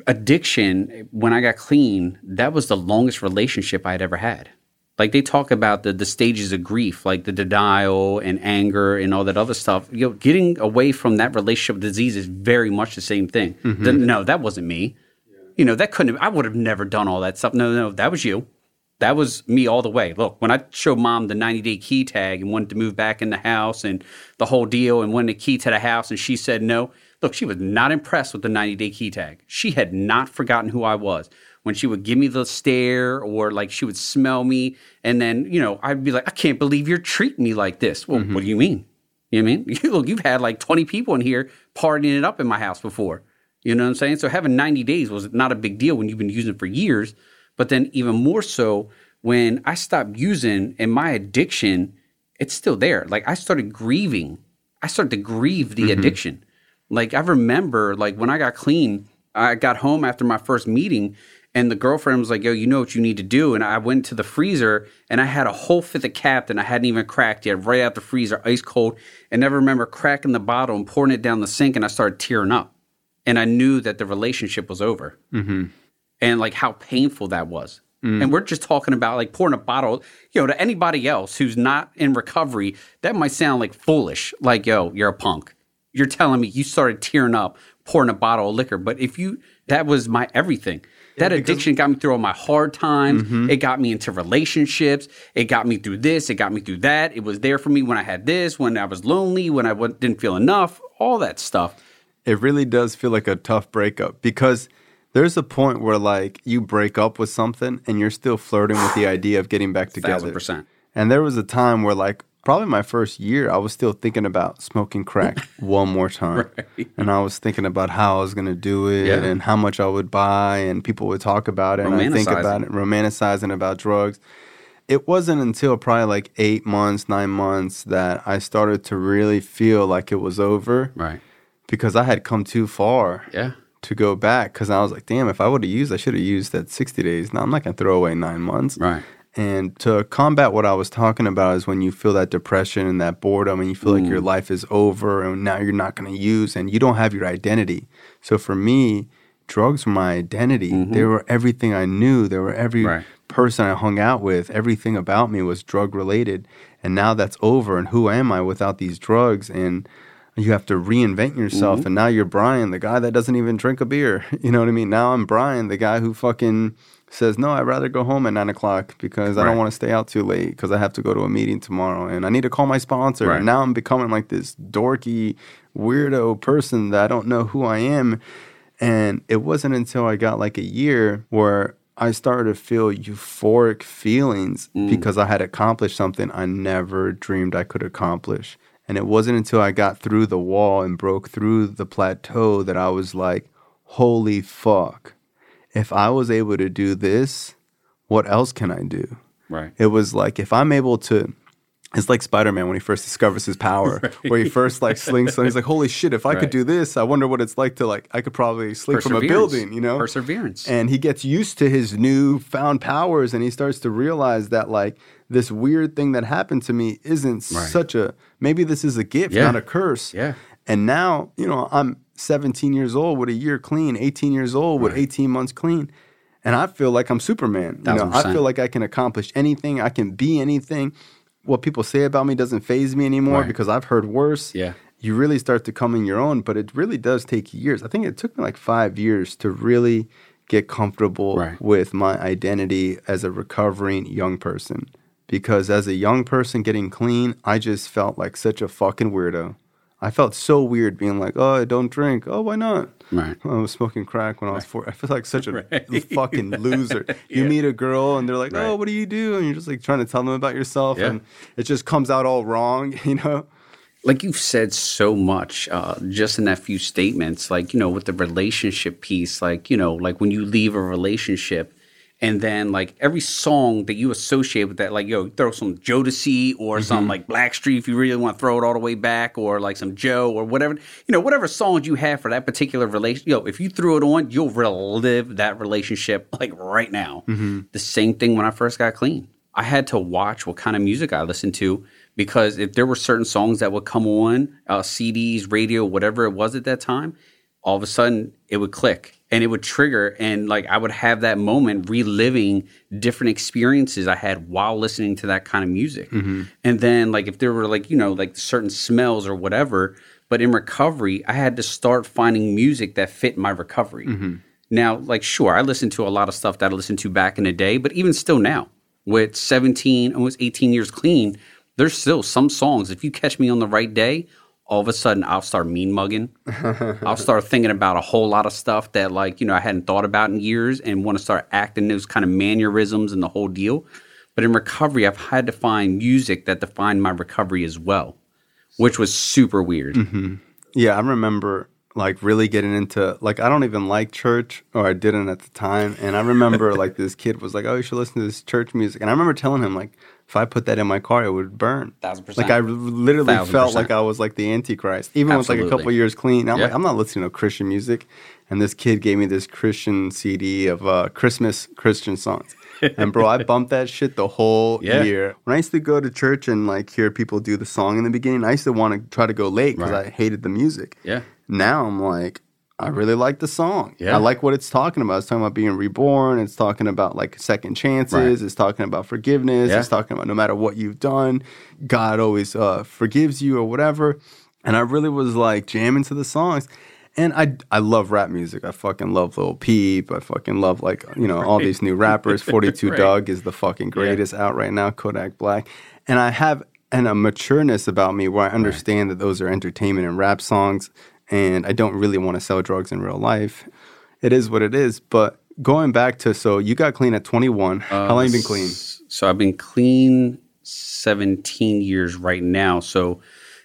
addiction, when I got clean, that was the longest relationship I had ever had. Like they talk about the the stages of grief, like the denial and anger and all that other stuff. You know, getting away from that relationship with disease is very much the same thing. Mm-hmm. The- no, that wasn't me. You know, that couldn't. Have, I would have never done all that stuff. No, no, that was you. That was me all the way. Look, when I showed mom the 90 day key tag and wanted to move back in the house and the whole deal and wanted the key to the house and she said no, look, she was not impressed with the 90 day key tag. She had not forgotten who I was. When she would give me the stare or like she would smell me and then, you know, I'd be like, I can't believe you're treating me like this. Well, mm-hmm. what do you mean? You know what I mean? *laughs* Look, you've had like 20 people in here partying it up in my house before. You know what I'm saying? So having 90 days was not a big deal when you've been using it for years. But then even more so when I stopped using and my addiction it's still there. Like I started grieving. I started to grieve the mm-hmm. addiction. Like I remember, like when I got clean, I got home after my first meeting, and the girlfriend was like, "Yo, you know what you need to do." And I went to the freezer, and I had a whole fifth of Captain I hadn't even cracked yet, right out the freezer, ice cold. And I remember cracking the bottle and pouring it down the sink, and I started tearing up, and I knew that the relationship was over, mm-hmm. and like how painful that was. And we're just talking about like pouring a bottle, you know, to anybody else who's not in recovery, that might sound like foolish. Like, yo, you're a punk. You're telling me you started tearing up pouring a bottle of liquor. But if you, that was my everything. That addiction got me through all my hard times. Mm-hmm. It got me into relationships. It got me through this. It got me through that. It was there for me when I had this, when I was lonely, when I didn't feel enough, all that stuff. it really does feel like a tough breakup because there's a point where like you break up with something and you're still flirting with the *sighs* idea of getting back together. Thousand percent. And there was a time where like probably my first year I was still thinking about smoking crack *laughs* one more time. Right. And I was thinking about how I was going to do it Yeah. and how much I would buy and people would talk about it and I think about it romanticizing about drugs. It wasn't until probably like 8 months, 9 months that I started to really feel like it was over Right. because I had come too far Yeah. to go back because I was like, damn, if I would have used, I should have used that 60 days. Now I'm not going to throw away nine months. Right. And to combat what I was talking about is when you feel that depression and that boredom and you feel like your life is over and now you're not going to use and you don't have your identity. So for me, drugs were my identity. They were everything I knew. They were every Right. person I hung out with. Everything about me was drug related. And now that's over. And who am I without these drugs? And you have to reinvent yourself. Mm-hmm. And now you're Brian, the guy that doesn't even drink a beer. *laughs* You know what I mean? Now I'm Brian, the guy who fucking says, no, I'd rather go home at nine o'clock because I don't Right. want to stay out too late because I have to go to a meeting tomorrow and I need to call my sponsor. Right. And now I'm becoming like this dorky, weirdo person that I don't know who I am. And it wasn't until I got like a year where I started to feel euphoric feelings mm. because I had accomplished something I never dreamed I could accomplish. And it wasn't until I got through the wall and broke through the plateau that I was like, holy fuck. If I was able to do this, what else can I do? Right. It was like if I'm able to it's like Spider-Man when he first discovers his power, *laughs* where he first like slings something. He's like, "Holy shit! If I could do this, I wonder what it's like to like I could probably sling from a building." You know, Perseverance. and he gets used to his new found powers and he starts to realize that like this weird thing that happened to me isn't Right. such a maybe this is a gift Yeah. not a curse Yeah. and now you know i'm 17 years old with a year clean 18 years old with 18 months clean and i feel like i'm superman you know i feel like i can accomplish anything i can be anything what people say about me doesn't faze me anymore Right. because i've heard worse Yeah. you really start to come in your own, but it really does take years. I think it took me like five years to really get comfortable Right. with my identity as a recovering young person. Because as a young person getting clean, I just felt like such a fucking weirdo. I felt so weird being like, oh, I don't drink. Oh, why not? Right. I was smoking crack when I was four. I feel like such a *laughs* Right. fucking loser. *laughs* You Yeah. meet a girl and they're like, Right. "Oh, what do you do?" And you're just like trying to tell them about yourself, Yeah. and it just comes out all wrong. *laughs* You know? like you've said so much uh, just in that few statements like you know with the relationship piece like you know like when you leave a relationship and then like every song that you associate with that like yo throw some Jodeci or some like Blackstreet if you really want to throw it all the way back or like some Joe or whatever you know whatever songs you have for that particular relation yo if you threw it on you'll relive that relationship *laughs* like right now. The same thing when I first got clean. I had to watch what kind of music I listened to because if there were certain songs that would come on uh, CDs, radio, whatever it was at that time, all of a sudden it would click and it would trigger, and like I would have that moment reliving different experiences I had while listening to that kind of music. Mm-hmm. And then like if there were like you know like certain smells or whatever, but in recovery I had to start finding music that fit my recovery. Mm-hmm. Now, like, sure, I listened to a lot of stuff that I listened to back in the day, but even still now, with 17, almost 18 years clean, there's still some songs. If you catch me on the right day, all of a sudden I'll start mean mugging. I'll start thinking about a whole lot of stuff that, like, you know, I hadn't thought about in years and want to start acting those kind of mannerisms and the whole deal. But in recovery, I've had to find music that defined my recovery as well, which was super weird. Mm-hmm. Yeah, I remember like really getting into like I don't even like church or I didn't at the time. And I remember like this kid was like, "Oh, you should listen to this church music." And I remember telling him like, if I put that in my car, it would burn. Thousand percent. Like I literally Thousand felt percent. like I was like the Antichrist, even with like a couple years clean. I'm Yeah. like, I'm not listening to Christian music. And this kid gave me this Christian CD of uh, Christmas Christian songs. And bro, I bumped that shit the whole *laughs* Yeah. year. When I used to go to church and like hear people do the song in the beginning, I used to want to try to go late because Right. I hated the music. Yeah. Now I'm like, I really like the song. Yeah. I like what it's talking about. It's talking about being reborn. It's talking about like second chances. Right. It's talking about forgiveness. Yeah. It's talking about no matter what you've done, God always uh, forgives you or whatever. And I really was like jamming to the songs. And I, I love rap music. I fucking love Lil Peep. I fucking love like you know all these new rappers. Forty *laughs* Two Right. Dugg is the fucking greatest out right now. Kodak Black, and I have and a matureness about me where I understand that those are entertainment and rap songs, and I don't really want to sell drugs in real life. It is what it is. But going back to so you got clean at twenty one. How long you been clean? So I've been clean 17 years right now. So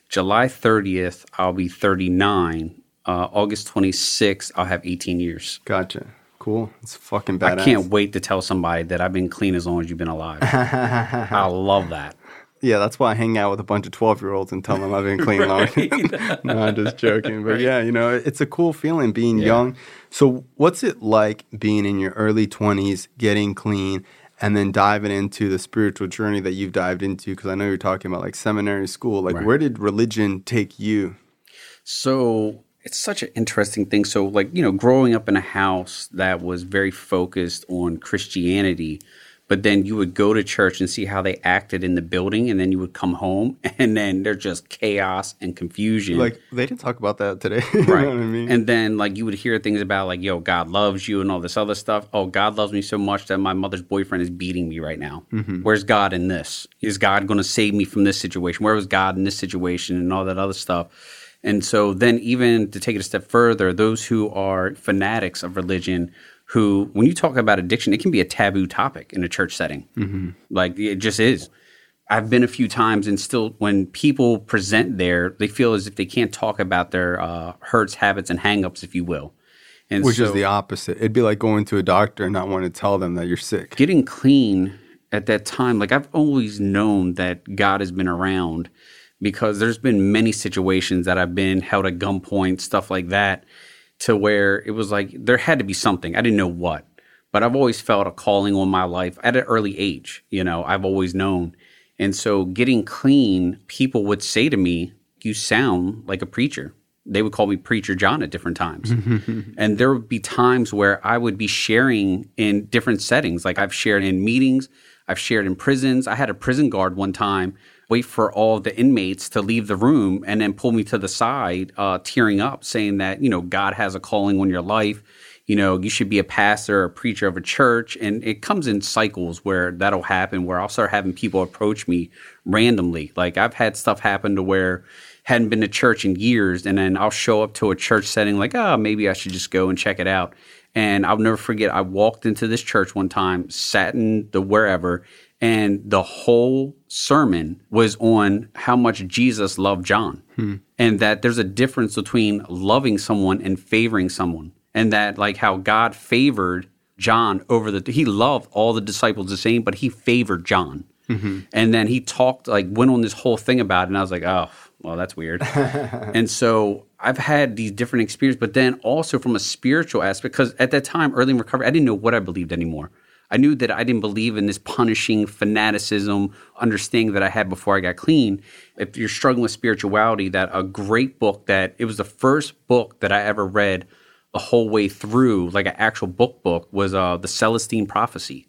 July 30th, I'll be 39. Uh, August 26th, I'll have 18 years. Gotcha. Cool. It's fucking badass. I can't wait to tell somebody that I've been clean as long as you've been alive. *laughs* I love that. Yeah, that's why I hang out with a bunch of 12 year olds and tell them I've been *laughs* clean long. *laughs* *laughs* no, I'm just joking. But yeah, you know, it's a cool feeling being Yeah. young. So, what's it like being in your early 20s, getting clean, and then diving into the spiritual journey that you've dived into? Because I know you're talking about like seminary school. Like, Right. where did religion take you? So it's such an interesting thing. So, like, you know, growing up in a house that was very focused on Christianity, but then you would go to church and see how they acted in the building, and then you would come home, *laughs* and then there's just chaos and confusion. Like, they didn't talk about that today. *laughs* you right. know what I mean? And then, like, you would hear things about, like, yo, God loves you and all this other stuff. Oh, God loves me so much that my mother's boyfriend is beating me right now. Mm-hmm. Where's God in this? Is God going to save me from this situation? Where was God in this situation and all that other stuff? And so then, even to take it a step further, those who are fanatics of religion, who, when you talk about addiction, it can be a taboo topic in a church setting. Mm-hmm. Like it just is. I've been a few times, and still, when people present there, they feel as if they can't talk about their uh, hurts, habits, and hangups, if you will. And Which is the opposite. It'd be like going to a doctor and not wanting to tell them that you're sick. getting clean at that time, like I've always known that God has been around because there's been many situations that I've been held at gunpoint, stuff like that, to where it was like there had to be something. I didn't know what, but I've always felt a calling on my life at an early age. You know, I've always known. And so getting clean, people would say to me, You sound like a preacher. They would call me Preacher John at different times. *laughs* and there would be times where I would be sharing in different settings. Like I've shared in meetings, I've shared in prisons. I had a prison guard one time wait for all the inmates to leave the room and then pull me to the side, uh, tearing up, saying that, you know, God has a calling on your life. You know, you should be a pastor or a preacher of a church. And it comes in cycles where that'll happen, where I'll start having people approach me randomly. Like I've had stuff happen to where hadn't been to church in years, and then I'll show up to a church setting like, oh, maybe I should just go and check it out. And I'll never forget, I walked into this church one time, sat in the wherever, and the whole sermon was on how much Jesus loved John. Hmm. And that there's a difference between loving someone and favoring someone. And that, like, how God favored John over the, he loved all the disciples the same, but he favored John. Mm-hmm. And then he talked, like, went on this whole thing about it. And I was like, oh, well, that's weird. *laughs* and so I've had these different experiences, but then also from a spiritual aspect, because at that time, early in recovery, I didn't know what I believed anymore. I knew that I didn't believe in this punishing fanaticism, understanding that I had before I got clean. If you're struggling with spirituality, that a great book that it was the first book that I ever read the whole way through, like an actual book book, was uh, the Celestine Prophecy.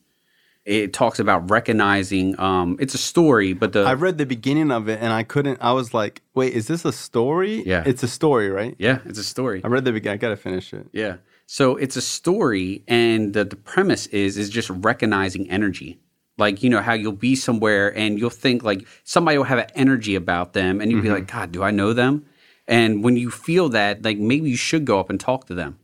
It talks about recognizing. Um, it's a story, but the I read the beginning of it and I couldn't. I was like, "Wait, is this a story?" Yeah. it's a story, right? yeah, it's a story. I read the beginning. I gotta finish it. Yeah. So it's a story, and the, the premise is is just recognizing energy. Like you know how you'll be somewhere and you'll think like somebody will have an energy about them, and you'll be mm-hmm. like, God, do I know them? And when you feel that, like maybe you should go up and talk to them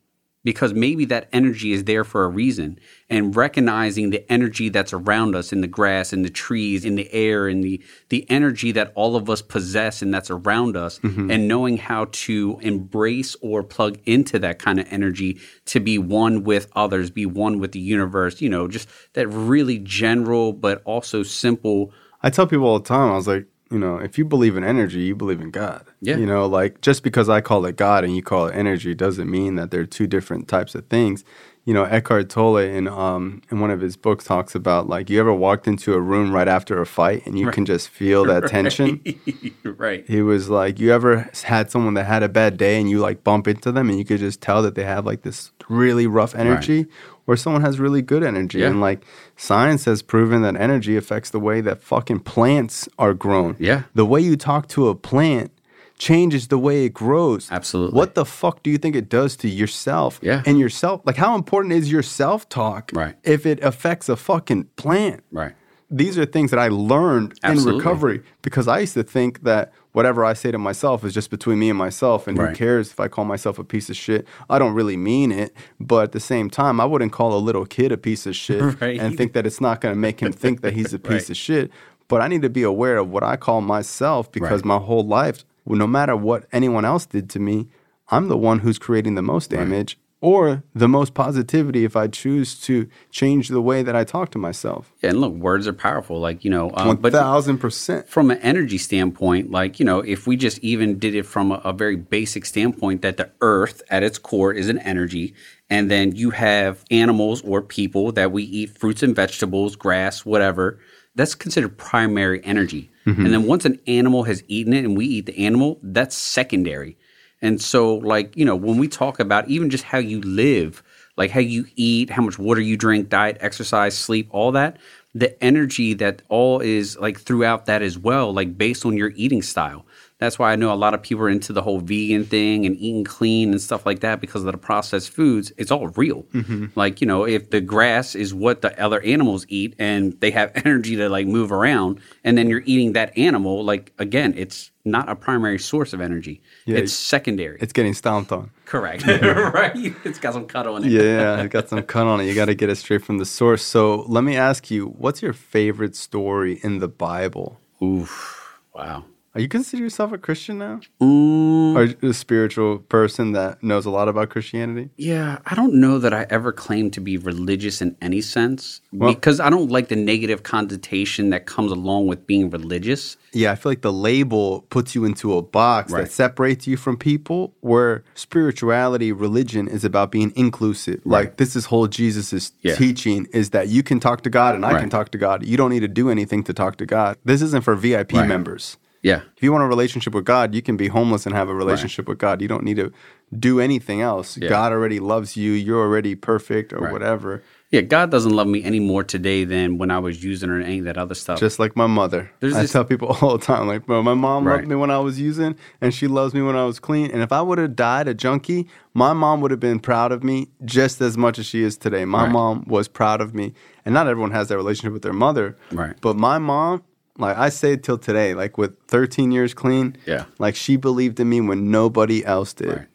because maybe that energy is there for a reason. And recognizing the energy that's around us in the grass, in the trees, in the air, and the the energy that all of us possess and that's around us, mm-hmm. and knowing how to embrace or plug into that kind of energy to be one with others, be one with the universe. You know, just that really general but also simple I tell people all the time, I was like, you know, if you believe in energy, you believe in God. Yeah. You know, like just because I call it God and you call it energy doesn't mean that they're two different types of things. You know, Eckhart Tolle in um in one of his books talks about like you ever walked into a room right after a fight and you can just feel that *laughs* tension. *laughs* right. He was like, you ever had someone that had a bad day and you like bump into them and you could just tell that they have like this really rough energy, or someone has really good energy. Yeah. And like science has proven that energy affects the way that fucking plants are grown. Yeah. The way you talk to a plant changes the way it grows. Absolutely. What the fuck do you think it does to yourself? Yeah. And yourself, like how important is your self talk Right. if it affects a fucking plant? Right. these are things that I learned Absolutely. in recovery because I used to think that whatever I say to myself is just between me and myself, and Right. who cares if I call myself a piece of shit? I don't really mean it, but at the same time, I wouldn't call a little kid a piece of *laughs* shit Right. and think that it's not going to make him think that he's a *laughs* piece Right. of shit. But I need to be aware of what I call myself because my whole life, no matter what anyone else did to me, I'm the one who's creating the most damage. Or the most positivity if I choose to change the way that I talk to myself. Yeah, and look, words are powerful. Like you know, um, One but thousand percent. from an energy standpoint, like, you know, if we just even did it from a, a very basic standpoint that the earth at its core is an energy, and then you have animals or people that we eat fruits and vegetables, grass, whatever, that's considered primary energy. Mm-hmm. And then once an animal has eaten it and we eat the animal, that's secondary. And so, like, you know, when we talk about even just how you live, like how you eat, how much water you drink, diet, exercise, sleep, all that, the energy that all is like throughout that as well, like based on your eating style. That's why I know a lot of people are into the whole vegan thing and eating clean and stuff like that because of the processed foods. It's all real. Mm-hmm. Like, you know, if the grass is what the other animals eat and they have *laughs* energy to like move around, and then you're eating that animal, like, again, it's not a primary source of energy. Yeah, it's secondary. It's getting stomped on. Correct. *laughs* right? It's got some cut on it. Yeah, it's got *laughs* some cut on it. You got to get it straight from the source. So let me ask you, what's your favorite story in the Bible? Oof. Wow. Are you consider yourself a Christian now, Mm, or a spiritual person that knows a lot about Christianity? yeah, I don't know that I ever claim to be religious in any sense Well- because I don't like the negative connotation that comes along with being religious. Yeah, I feel like the label puts you into a box Right. that separates you from people. Where spirituality, religion is about being inclusive. Like this is whole Jesus's Yeah. teaching is that you can talk to God and I can talk to God. You don't need to do anything to talk to God. This isn't for VIP Right. members. Yeah. If you want a relationship with God, you can be homeless and have a relationship with God. You don't need to do anything else. Yeah. God already loves you. You're already perfect or Right. whatever. Yeah, God doesn't love me any more today than when I was using or any of that other stuff. Just like my mother. There's I this- tell people *laughs* all the time, like, bro, my mom Right. loved me when I was using, and she loves me when I was clean. And if I would have died a junkie, my mom would have been proud of me just as much as she is today. My Right. mom was proud of me. And not everyone has that relationship with their mother. Right. But my mom, like I say it till today, like with 13 years clean, Yeah. like she believed in me when nobody else did. Right.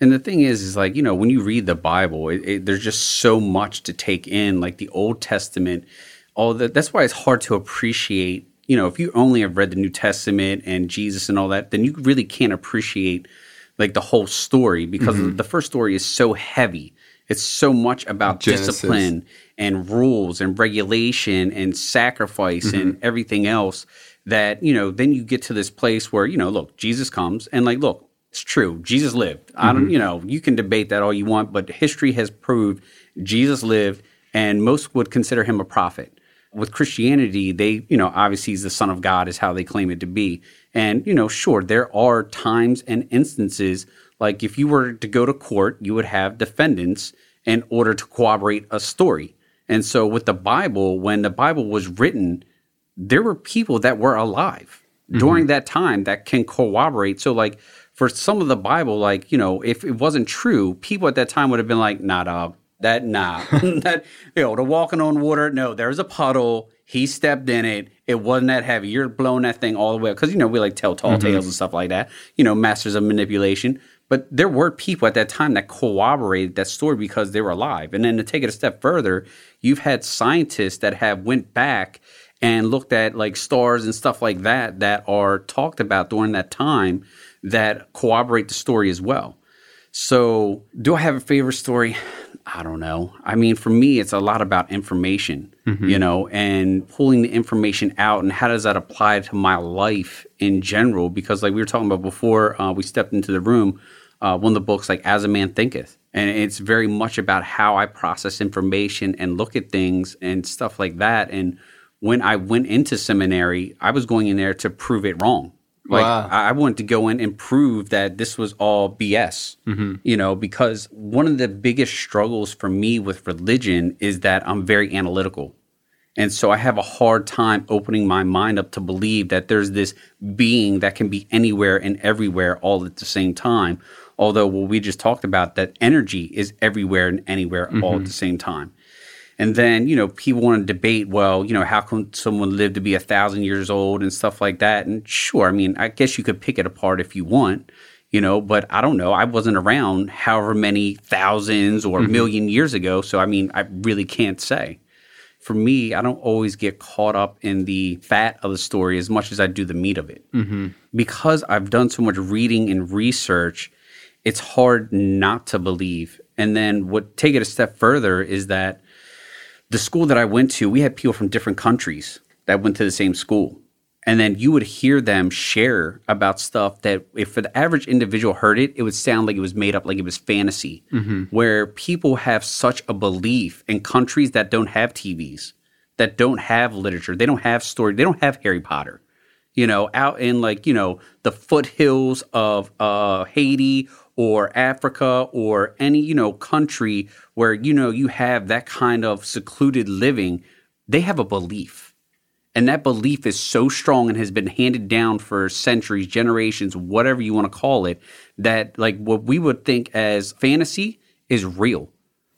And the thing is, is like, you know, when you read the Bible, it, it, there's just so much to take in, like the Old Testament, all that. That's why it's hard to appreciate, you know, if you only have read the New Testament and Jesus and all that, then you really can't appreciate like the whole story because mm-hmm. the first story is so heavy. It's so much about Genesis. discipline and rules and regulation and sacrifice and mm-hmm. everything else that, you know, then you get to this place where, you know, look, Jesus comes and like, look, it's true. Jesus lived. I don't, mm-hmm. you know, you can debate that all you want, but history has proved Jesus lived and most would consider him a prophet. With Christianity, they, you know, obviously he's the son of God is how they claim it to be. And, you know, sure, there are times and instances like if you were to go to court, you would have defendants in order to corroborate a story. And so with the Bible, when the Bible was written, there were people that were alive mm-hmm. during that time that can corroborate. So, like, for some of the Bible, like, you know, if it wasn't true, people at that time would have been like, nah, dog, that, nah, *laughs* that, you know, the walking on water, no, there's a puddle. He stepped in it. It wasn't that heavy. You're blowing that thing all the way up. Cause, you know, we like tell tall mm-hmm. tales and stuff like that, you know, masters of manipulation. But there were people at that time that corroborated that story because they were alive. And then to take it a step further, you've had scientists that have went back and looked at like stars and stuff like that that are talked about during that time that corroborate the story as well. So, do I have a favorite story? I don't know. I mean, for me, it's a lot about information, you know, and pulling the information out and how does that apply to my life in general? Because, like we were talking about before uh, we stepped into the room, uh, one of the books, like As a Man Thinketh. And it's very much about how I process information and look at things and stuff like that. And when I went into seminary, I was going in there to prove it wrong. Like Wow. I I wanted to go in and prove that this was all BS, you know, because one of the biggest struggles for me with religion is that I'm very analytical. And so I have a hard time opening my mind up to believe that there's this being that can be anywhere and everywhere all at the same time. Although what we just talked about, that energy is everywhere and anywhere all at mm-hmm. the same time. And then, you know, people want to debate, well, you know, how can someone live to be a thousand years old and stuff like that? And sure, I mean, I guess you could pick it apart if you want, you know, but I don't know. I wasn't around however many thousands or mm-hmm. million years ago. So, I mean, I really can't say. For me, I don't always get caught up in the fat of the story as much as I do the meat of it. Mm-hmm. Because I've done so much reading and research, it's hard not to believe. And then what take it a step further is that the school that I went to, we had people from different countries that went to the same school. And then you would hear them share about stuff that if the average individual heard it, it would sound like it was made up, like it was fantasy. Where people have such a belief in countries that don't have TVs, that don't have literature, they don't have story, they don't have Harry Potter. You know, out in like, you know, the foothills of uh, Haiti or Africa or any, you know, country where, you know, you have that kind of secluded living, they have a belief. And that belief is so strong and has been handed down for centuries, generations, whatever you want to call it, that like what we would think as fantasy is real.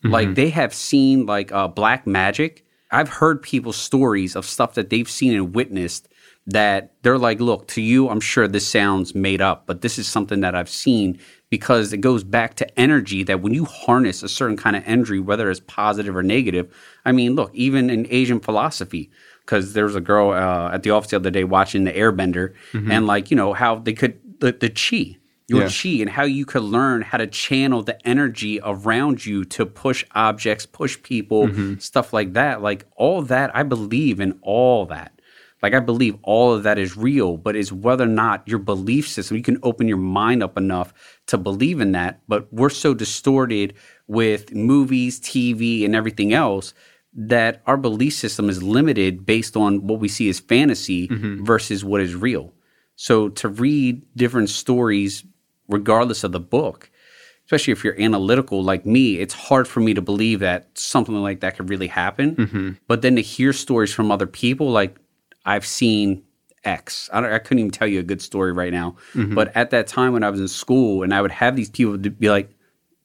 Like they have seen like uh, black magic. I've heard people's stories of stuff that they've seen and witnessed that they're like, look, to you, I'm sure this sounds made up, but this is something that I've seen because it goes back to energy that when you harness a certain kind of energy, whether it's positive or negative, I mean, look, even in Asian philosophy, because there was a girl uh, at the office the other day watching the Airbender, and like you know how they could the, the chi, your Yeah. chi, and how you could learn how to channel the energy around you to push objects, push people, stuff like that. Like all that, I believe in all that. Like I believe all of that is real, but it's whether or not your belief system, you can open your mind up enough to believe in that. But we're so distorted with movies, TV, and everything else that our belief system is limited based on what we see as fantasy mm-hmm. versus what is real. So to read different stories, regardless of the book, especially if you're analytical like me, it's hard for me to believe that something like that could really happen. Mm-hmm. But then to hear stories from other people, like I've seen X. I, don't, I couldn't even tell you a good story right now. But at that time when I was in school, and I would have these people be like,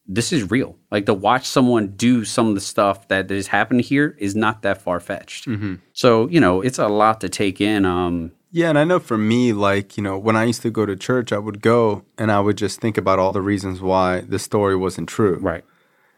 this is real. Like to watch someone do some of the stuff that has happened here is not that far fetched. So, you know, it's a lot to take in. Um, Yeah, and I know for me, like, you know, when I used to go to church, I would go and I would just think about all the reasons why the story wasn't true. right.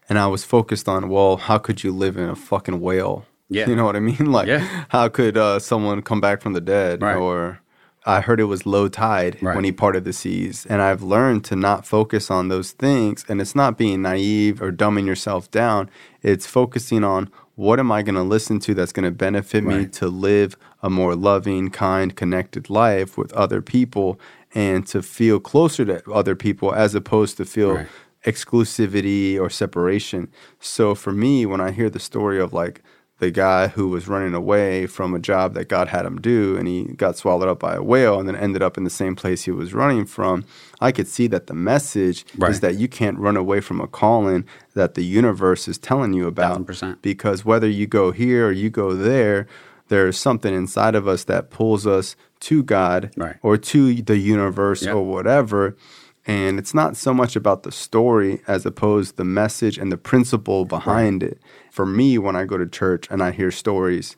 And I was focused on, well, how could you live in a fucking whale? Yeah. You know what I mean? *laughs* Like, Yeah. how could uh, someone come back from the dead? Right. Or I heard it was low tide Right. when he parted the seas. And I've learned to not focus on those things. And it's not being naive or dumbing yourself down, it's focusing on what am I going to listen to that's going to benefit me to live a more loving, kind, connected life with other people and to feel closer to other people as opposed to feel Right. exclusivity or separation. So for me, when I hear the story of like the guy who was running away from a job that God had him do and he got swallowed up by a whale and then ended up in the same place he was running from, I could see that the message Right. is that you can't run away from a calling that the universe is telling you about. Thousand percent. Because whether you go here or you go there, there's something inside of us that pulls us to God Right. or to the universe Yep. or whatever. And it's not so much about the story as opposed the message and the principle behind it. For me, when I go to church and I hear stories,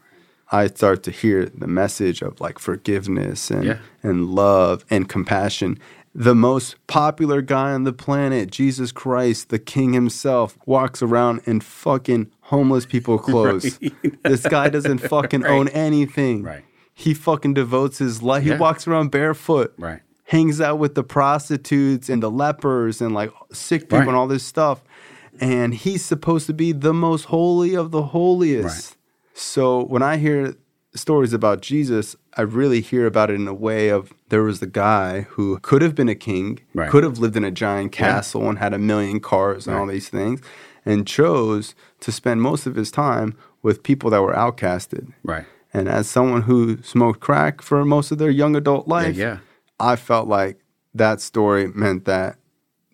I start to hear the message of like forgiveness and, Yeah. and love and compassion. The most popular guy on the planet, Jesus Christ, the King himself, walks around in fucking homeless people *laughs* clothes. This guy doesn't *laughs* fucking Right. own anything. Right. He fucking devotes his life. He walks around barefoot Right. hangs out with the prostitutes and the lepers and like sick people Right. and all this stuff. And he's supposed to be the most holy of the holiest. Right. So when I hear stories about Jesus, I really hear about it in a way of there was the guy who could have been a king, Right. could have lived in a giant castle and had a million cars and all these things, and chose to spend most of his time with people that were outcasted. Right. And as someone who smoked crack for most of their young adult life, yeah. I felt like that story meant that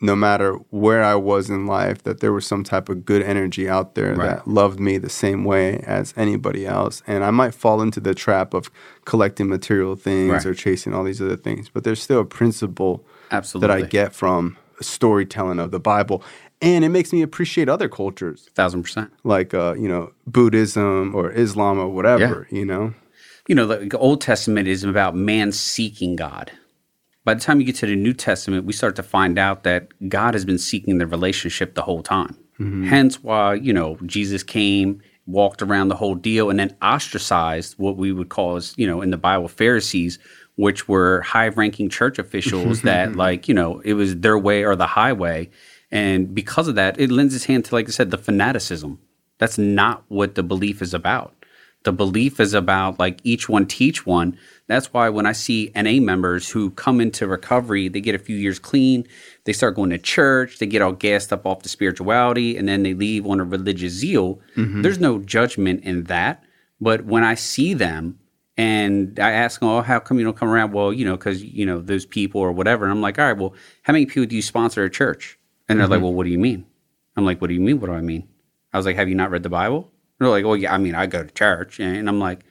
no matter where I was in life, that there was some type of good energy out there Right. that loved me the same way as anybody else. And I might fall into the trap of collecting material things Right. or chasing all these other things, but there's still a principle Absolutely. that I get from storytelling of the Bible. And it makes me appreciate other cultures Thousand percent. like, uh, you know, Buddhism or Islam or whatever, you know? you know, the Old Testament is about man seeking God. By the time you get to the New Testament, we start to find out that God has been seeking the relationship the whole time. Mm-hmm. Hence why, you know, Jesus came, walked around the whole deal, and then ostracized what we would call as, you know, in the Bible, Pharisees, which were high ranking church officials *laughs* that, like, you know, it was their way or the highway. And because of that, it lends its hand to, like I said, the fanaticism. That's not what the belief is about. The belief is about like each one teach one. That's why when I see NA members who come into recovery, they get a few years clean, they start going to church, they get all gassed up off the spirituality, and then they leave on a religious zeal. Mm-hmm. There's no judgment in that. But when I see them and I ask them, oh, how come you don't come around? Well, you know, because, you know, those people or whatever. And I'm like, all right, well, how many people do you sponsor at church? And they're like, mm-hmm. well, what do you mean? I'm like, what do you mean? What do I mean? I was like, have you not read the Bible? They're like, oh, yeah, I mean, I go to church. And I'm like,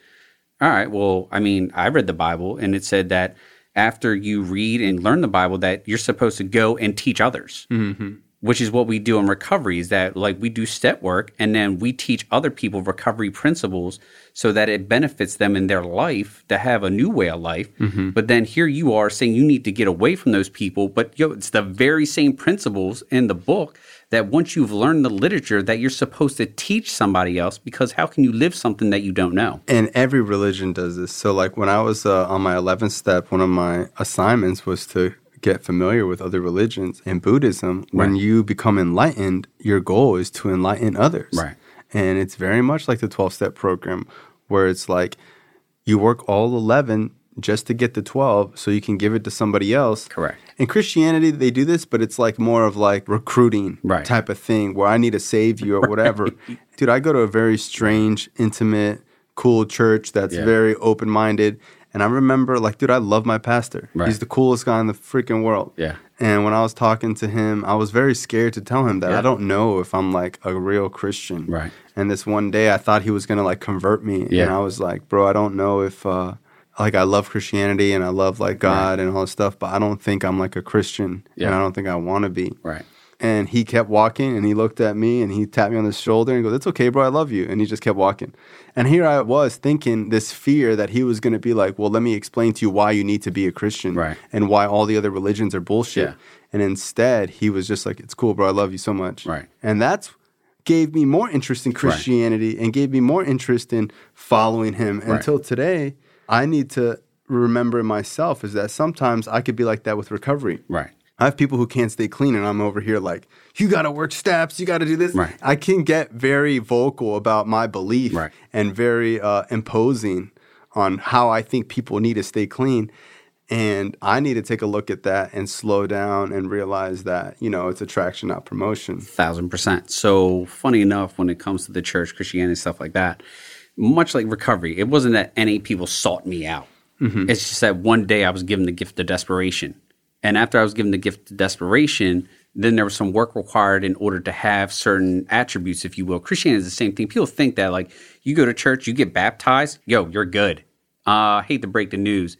all right, well, I mean, I read the Bible and it said that after you read and learn the Bible, that you're supposed to go and teach others, mm-hmm. which is what we do in recovery is that like we do step work and then we teach other people recovery principles so that it benefits them in their life to have a new way of life. Mm-hmm. But then here you are saying you need to get away from those people, but yo, it's the very same principles in the book that once you've learned the literature that you're supposed to teach somebody else because how can you live something that you don't know? And every religion does this. So, like when I was uh, on my 11th step, one of my assignments was to get familiar with other religions. and Buddhism, when you become enlightened, your goal is to enlighten others. Right. And it's very much like the 12 step program, where it's like you work all 11 just to get the 12 so you can give it to somebody else. Correct. In Christianity, they do this, but it's like more of like recruiting Right. type of thing where I need to save you or whatever. *laughs* Dude, I go to a very strange, intimate, cool church that's Yeah. very open minded. And I remember, like, dude, I love my pastor. Right. He's the coolest guy in the freaking world. Yeah. And when I was talking to him, I was very scared to tell him that Yeah. I don't know if I'm like a real Christian. Right. And this one day, I thought he was gonna like convert me, Yeah. and I was like, bro, I don't know if uh, like I love Christianity and I love like God and all this stuff, but I don't think I'm like a Christian, and I don't think I want to be. Right. And he kept walking and he looked at me and he tapped me on the shoulder and goes, It's okay, bro, I love you. And he just kept walking. And here I was thinking this fear that he was going to be like, Well, let me explain to you why you need to be a Christian Right. and why all the other religions are bullshit. Yeah. And instead, he was just like, It's cool, bro, I love you so much. Right. And that's gave me more interest in Christianity and gave me more interest in following him Right. until today. I need to remember myself is that sometimes I could be like that with recovery. Right. I have people who can't stay clean, and I'm over here like, you got to work steps, you got to do this. Right. I can get very vocal about my belief Right. and very uh, imposing on how I think people need to stay clean. And I need to take a look at that and slow down and realize that, you know, it's attraction, not promotion. thousand percent. So funny enough, when it comes to the church, Christianity, stuff like that, much like recovery, it wasn't that any people sought me out. It's just that one day I was given the gift of desperation, and after I was given the gift of desperation, then there was some work required in order to have certain attributes, if you will. Christianity is the same thing. People think that like you go to church, you get baptized, yo, you're good. Uh, I hate to break the news.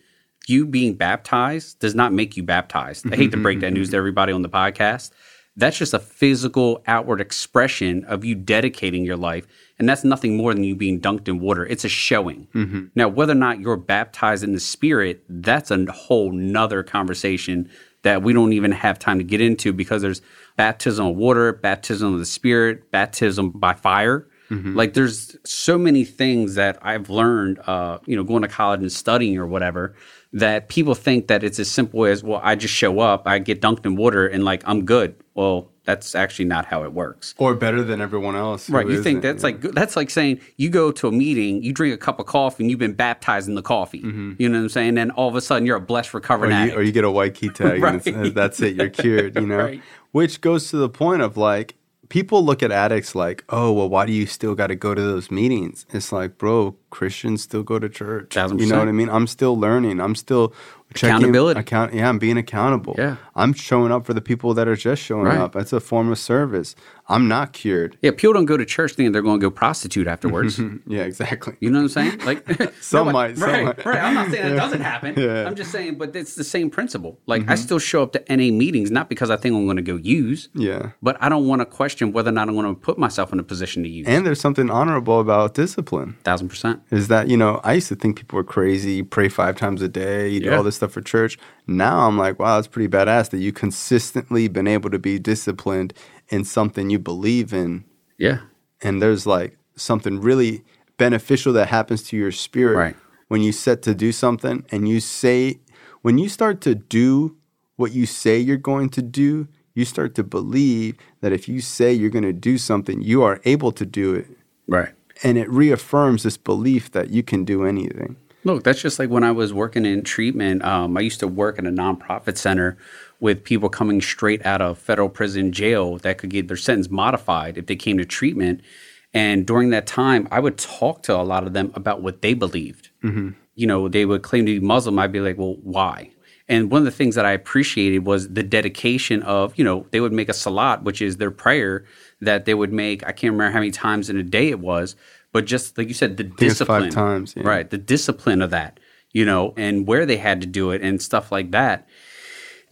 You being baptized does not make you baptized. I hate to break that news to everybody on the podcast. That's just a physical outward expression of you dedicating your life. And that's nothing more than you being dunked in water. It's a showing. Now, whether or not you're baptized in the spirit, that's a whole nother conversation that we don't even have time to get into because there's baptism of water, baptism of the spirit, baptism by fire. Like there's so many things that I've learned, uh, you know, going to college and studying or whatever, that people think that it's as simple as, well, I just show up, I get dunked in water, and like I'm good. Well, that's actually not how it works. Or better than everyone else. Right. You think that's yeah. like that's like saying you go to a meeting, you drink a cup of coffee, and you've been baptized in the coffee. Mm-hmm. You know what I'm saying? And all of a sudden, you're a blessed recovering or you, addict. or you get a white key tag and it's, *laughs* Right. that's it you're cured you *laughs* know Right. which goes to the point of like people look at addicts like oh well why do you still got to go to those meetings? It's like bro christians still go to church. Thousand you know what i mean? I'm still learning. I'm still checking- Accountability. account yeah i'm being accountable. Yeah. i'm showing up for the people that are just showing Right. up. That's a form of service i'm not cured yeah, people don't go to church thinking they're going to go prostitute afterwards. *laughs* yeah exactly You know what I'm saying? Like *laughs* Some *laughs* No, might, some right, right. I'm not saying that doesn't happen. Yeah. Mm-hmm. I'm just saying, but it's the same principle. Like I still show up to NA meetings not because I think I'm going to go use, yeah but I don't want to question whether or not I'm going to put myself in a position to use. and there's something honorable about discipline Thousand percent. is that you know I used to think people were crazy, pray five times a day, you do all this stuff for church. Now I'm like, wow, that's pretty badass that you consistently been able to be disciplined in something you believe in, Yeah. and there's like something really beneficial that happens to your spirit Right. when you set to do something and you say when you start to do what you say you're going to do, you start to believe that if you say you're going to do something, you are able to do it. Right. And it reaffirms this belief that you can do anything. Look, that's just like when I was working in treatment. Um, I used to work in a nonprofit center with people coming straight out of federal prison jail that could get their sentence modified if they came to treatment. And during that time, I would talk to a lot of them about what they believed. Mm-hmm. You know, they would claim to be Muslim. I'd be like, well, why? And one of the things that I appreciated was the dedication of, you know, they would make a salat, which is their prayer that they would make. I can't remember how many times in a day it was, but just like you said, the it's five discipline. times, yeah. Right. The discipline of that, you know, and where they had to do it and stuff like that.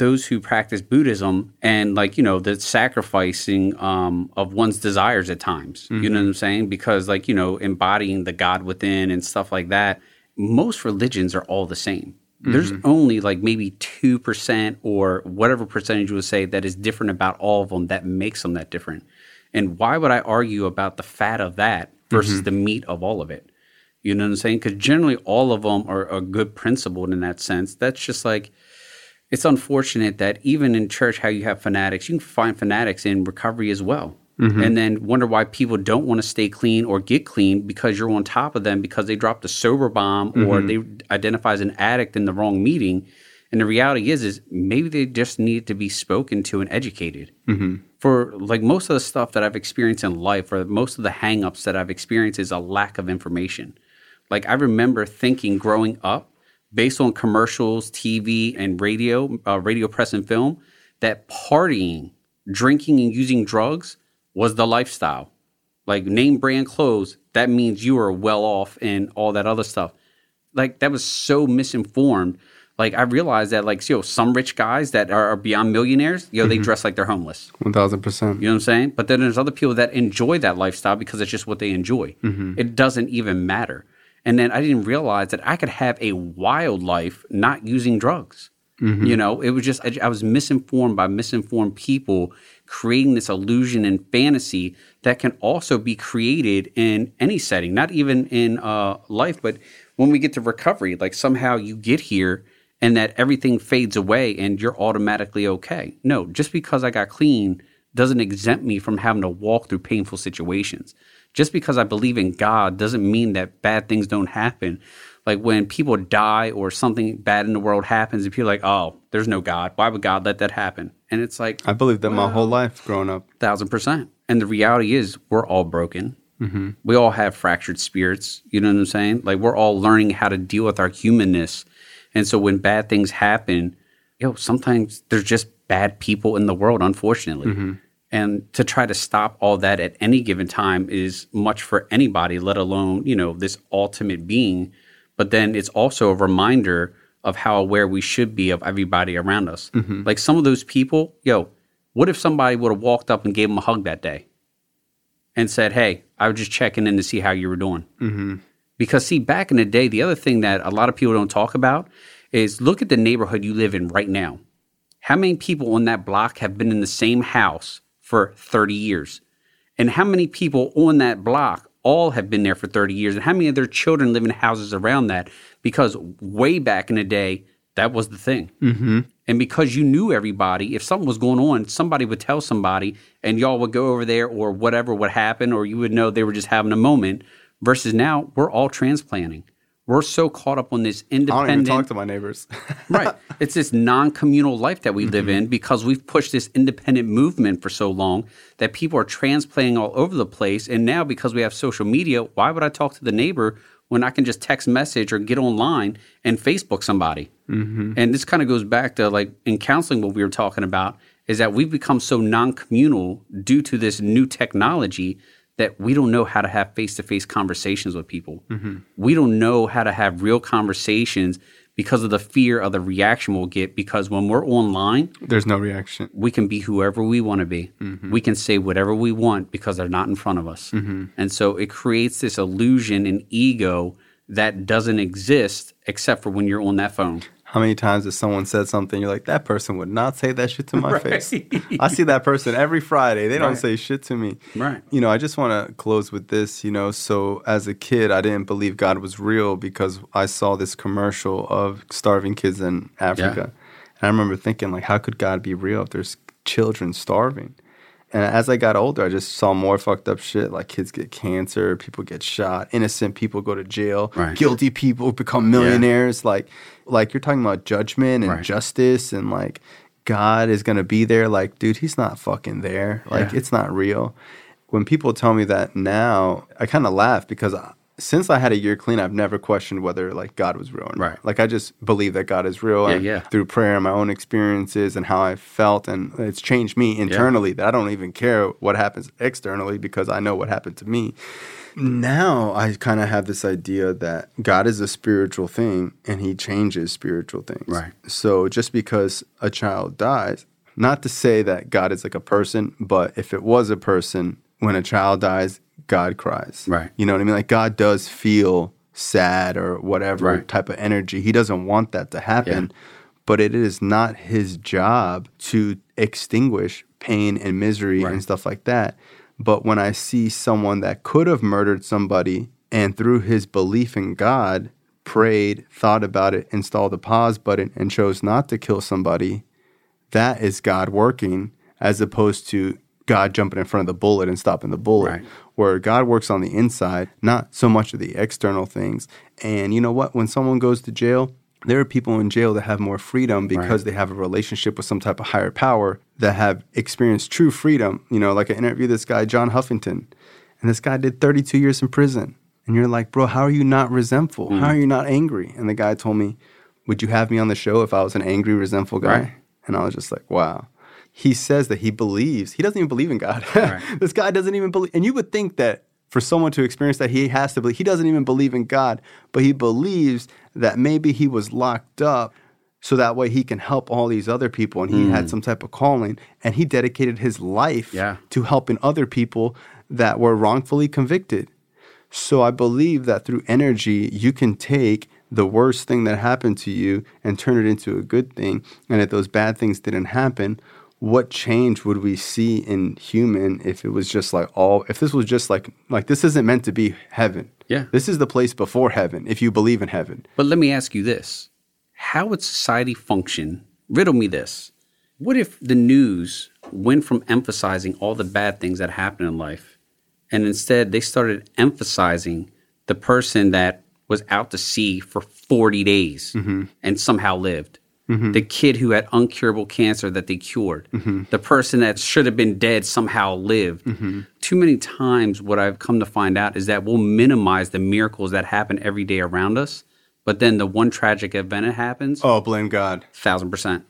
Those who practice Buddhism and like, you know, the sacrificing um, of one's desires at times. You know mm-hmm. what I'm saying? Because like, you know, embodying the God within and stuff like that. Most religions are all the same. There's mm-hmm. only like maybe 2% or whatever percentage you would say that is different about all of them that makes them that different. And why would I argue about the fat of that versus mm-hmm. the meat of all of it? You know what I'm saying? Because generally, all of them are, are good principled in that sense. That's just like, it's unfortunate that even in church, how you have fanatics, you can find fanatics in recovery as well. Mm-hmm. And then wonder why people don't want to stay clean or get clean because you're on top of them because they dropped a sober bomb or mm-hmm. they identify as an addict in the wrong meeting. And the reality is, is maybe they just need to be spoken to and educated. Mm-hmm. For like most of the stuff that I've experienced in life, or most of the hangups that I've experienced, is a lack of information. Like I remember thinking growing up, based on commercials, TV, and radio, uh, radio press and film, that partying, drinking, and using drugs was the lifestyle. Like name brand clothes, that means you are well off and all that other stuff. Like that was so misinformed. Like I realized that like yo, some rich guys that are, are beyond millionaires, yo, they dress like they're homeless. 1000%. You know what I'm saying? But then there's other people that enjoy that lifestyle because it's just what they enjoy. It doesn't even matter. And then I didn't realize that I could have a wild life not using drugs. You know, it was just, I, I was misinformed by misinformed people creating this illusion and fantasy that can also be created in any setting, not even in uh, life, but when we get to recovery, like somehow you get here and that everything fades away and you're automatically okay. No, just because I got clean doesn't exempt me from having to walk through painful situations. Just because I believe in God doesn't mean that bad things don't happen. Like when people die or something bad in the world happens, and people are like, oh, there's no God. Why would God let that happen? And it's like, I believe that my whole life growing up. thousand percent. And the reality is, we're all broken. Mm-hmm. We all have fractured spirits. You know what I'm saying? Like we're all learning how to deal with our humanness. And so when bad things happen, you know, sometimes there's just bad people in the world, unfortunately. Mm-hmm. And to try to stop all that at any given time is much for anybody, let alone, you know, this ultimate being. But then it's also a reminder of how aware we should be of everybody around us. Like some of those people, yo, what if somebody would have walked up and gave them a hug that day and said, Hey, I was just checking in to see how you were doing? Mm-hmm. Because, see, back in the day, the other thing that a lot of people don't talk about is look at the neighborhood you live in right now. How many people on that block have been in the same house for 30 years? And how many people on that block all have been there for 30 years? And how many of their children live in houses around that? Because way back in the day, That was the thing. Mm-hmm. And because you knew everybody, if something was going on, somebody would tell somebody, and y'all would go over there, or whatever would happen, or you would know they were just having a moment. Versus now, we're all transplanting. We're so caught up on this independent. I don't even talk to my neighbors. *laughs* right. It's this non-communal life that we live Mm-hmm. in because we've pushed this independent movement for so long that people are transplanting all over the place. And now because we have social media, why would I talk to the neighbor when I can just text message or get online and Facebook somebody? Mm-hmm. And this kind of goes back to like in counseling what we were talking about is that we've become so non-communal due to this new technology that we don't know how to have face-to-face conversations with people. Mm-hmm. We don't know how to have real conversations because of the fear of the reaction we'll get because when we're online There's no reaction. we can be whoever we want to be mm-hmm. we can say whatever we want because they're not in front of us. Mm-hmm. And so it creates this illusion and ego that doesn't exist except for when you're on that phone How many times has someone said something? You're like, that person would not say that shit to my *laughs* Right. face. I see that person every Friday. They don't say shit to me. Right. You know, I just want to close with this. You know, so as a kid, I didn't believe God was real because I saw this commercial of starving kids in Africa. And I remember thinking, like, how could God be real if there's children starving? And as I got older, I just saw more fucked up shit. Like kids get cancer, people get shot, innocent people go to jail, Right. guilty people become millionaires. Like, like you're talking about judgment and Right. justice, and like God is gonna be there. Like, dude, he's not fucking there. Like, Yeah. it's not real. When people tell me that now, I kind of laugh because I, since I had a year clean, I've never questioned whether like God was real or not. Right. Like, I just believe that God is real. Yeah, and yeah. Through prayer and my own experiences and how I felt, and it's changed me internally. That I don't even care what happens externally because I know what happened to me. Now I kind of have this idea that God is a spiritual thing and he changes spiritual things. Right. So just because a child dies, not to say that God is like a person, but if it was a person, when a child dies, God cries. Right. You know what I mean? Like God does feel sad or whatever Right. type of energy. He doesn't want that to happen. Yeah. But it is not his job to extinguish pain and misery Right. and stuff like that. But when I see someone that could have murdered somebody and through his belief in God prayed, thought about it, installed the pause button, and chose not to kill somebody, that is God working as opposed to God jumping in front of the bullet and stopping the bullet. Right. Where God works on the inside, not so much of the external things. And you know what? When someone goes to jail, there are people in jail that have more freedom because they have a relationship with some type of higher power that have experienced true freedom. You know, like I interviewed this guy, John Huffington, and this guy did 32 years in prison. And you're like, bro, how are you not resentful? How mm-hmm. are you not angry? And the guy told me, Would you have me on the show if I was an angry, resentful guy? Right. And I was just like, wow. He says that he believes. He doesn't even believe in God. *laughs* Right. this guy doesn't even believe. And you would think that for someone to experience that, he has to believe. He doesn't even believe in God, but he believes that maybe he was locked up so that way he can help all these other people. And he had hmm. some type of calling. And he dedicated his life Yeah. to helping other people that were wrongfully convicted. So I believe that through energy, you can take the worst thing that happened to you and turn it into a good thing. And if those bad things didn't happen, what change would we see in human if it was just like all if this was just like like this isn't meant to be heaven. Yeah. This is the place before heaven if you believe in heaven. But let me ask you this How would society function? Riddle me this. What if the news went from emphasizing all the bad things that happen in life and instead they started emphasizing the person that was out to sea for 40 days mm-hmm. and somehow lived? Mm-hmm. The kid who had uncurable cancer that they cured, mm-hmm. the person that should have been dead somehow lived. Mm-hmm. Too many times, what I've come to find out is that we'll minimize the miracles that happen every day around us, but then the one tragic event that happens, Oh, blame God. thousand percent.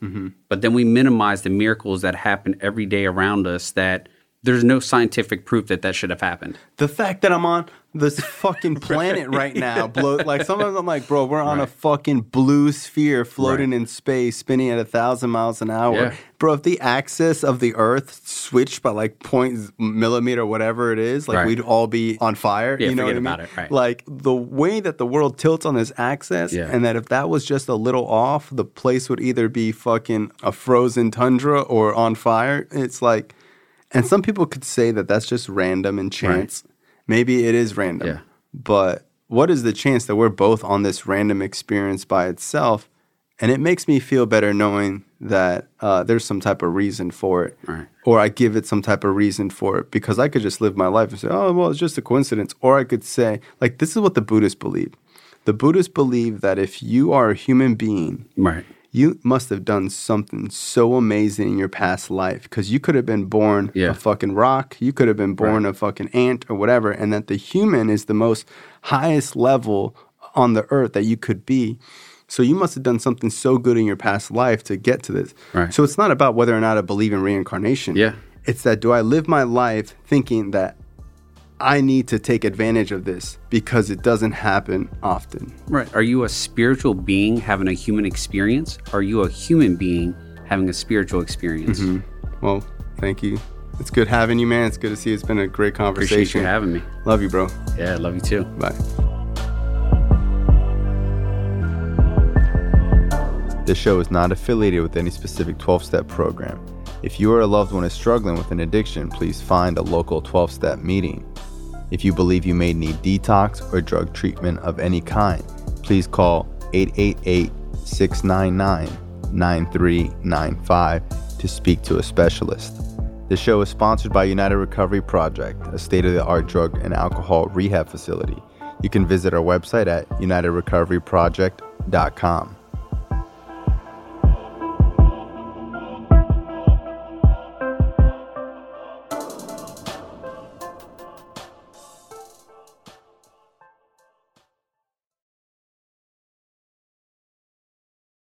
But then we minimize the miracles that happen every day around us that there's no scientific proof that that should have happened. The fact that I'm on this fucking *laughs* planet right now, blow, like sometimes I'm like, bro, we're on a fucking blue sphere floating Right. in space, spinning at a thousand miles an hour. Yeah. Bro, if the axis of the Earth switched by like point millimeter, whatever it is, like Right. we'd all be on fire. Yeah, you know what I mean? about it, right. Like the way that the world tilts on this axis, Yeah. and that if that was just a little off, the place would either be fucking a frozen tundra or on fire. It's like, and some people could say that that's just random and chance. Maybe it is random. Yeah. But what is the chance that we're both on this random experience by itself And it makes me feel better knowing that uh, there's some type of reason for it. Right. Or I give it some type of reason for it because I could just live my life and say, oh, well, it's just a coincidence. Or I could say, like, this is what the Buddhists believe. The Buddhists believe that if you are a human being, Right. You must have done something so amazing in your past life because you could have been born Yeah. a fucking rock, you could have been born a fucking ant or whatever, and that the human is the most highest level on the earth that you could be. So you must have done something so good in your past life to get to this. Right. So it's not about whether or not I believe in reincarnation. Yeah. It's that do I live my life thinking that I need to take advantage of this because it doesn't happen often. Right. Are you a spiritual being having a human experience? Are you a human being having a spiritual experience? Mm-hmm. Well, thank you. It's good having you, man. It's good to see you. It's been a great conversation. Appreciate you having me. Love you, bro. Yeah, love you too. Bye. This show is not affiliated with any specific 12 step program. If you or a loved one is struggling with an addiction, please find a local 12 step meeting. If you believe you may need detox or drug treatment of any kind, please call 888 699 9395 to speak to a specialist. This show is sponsored by United Recovery Project, a state of the art drug and alcohol rehab facility. You can visit our website at unitedrecoveryproject.com.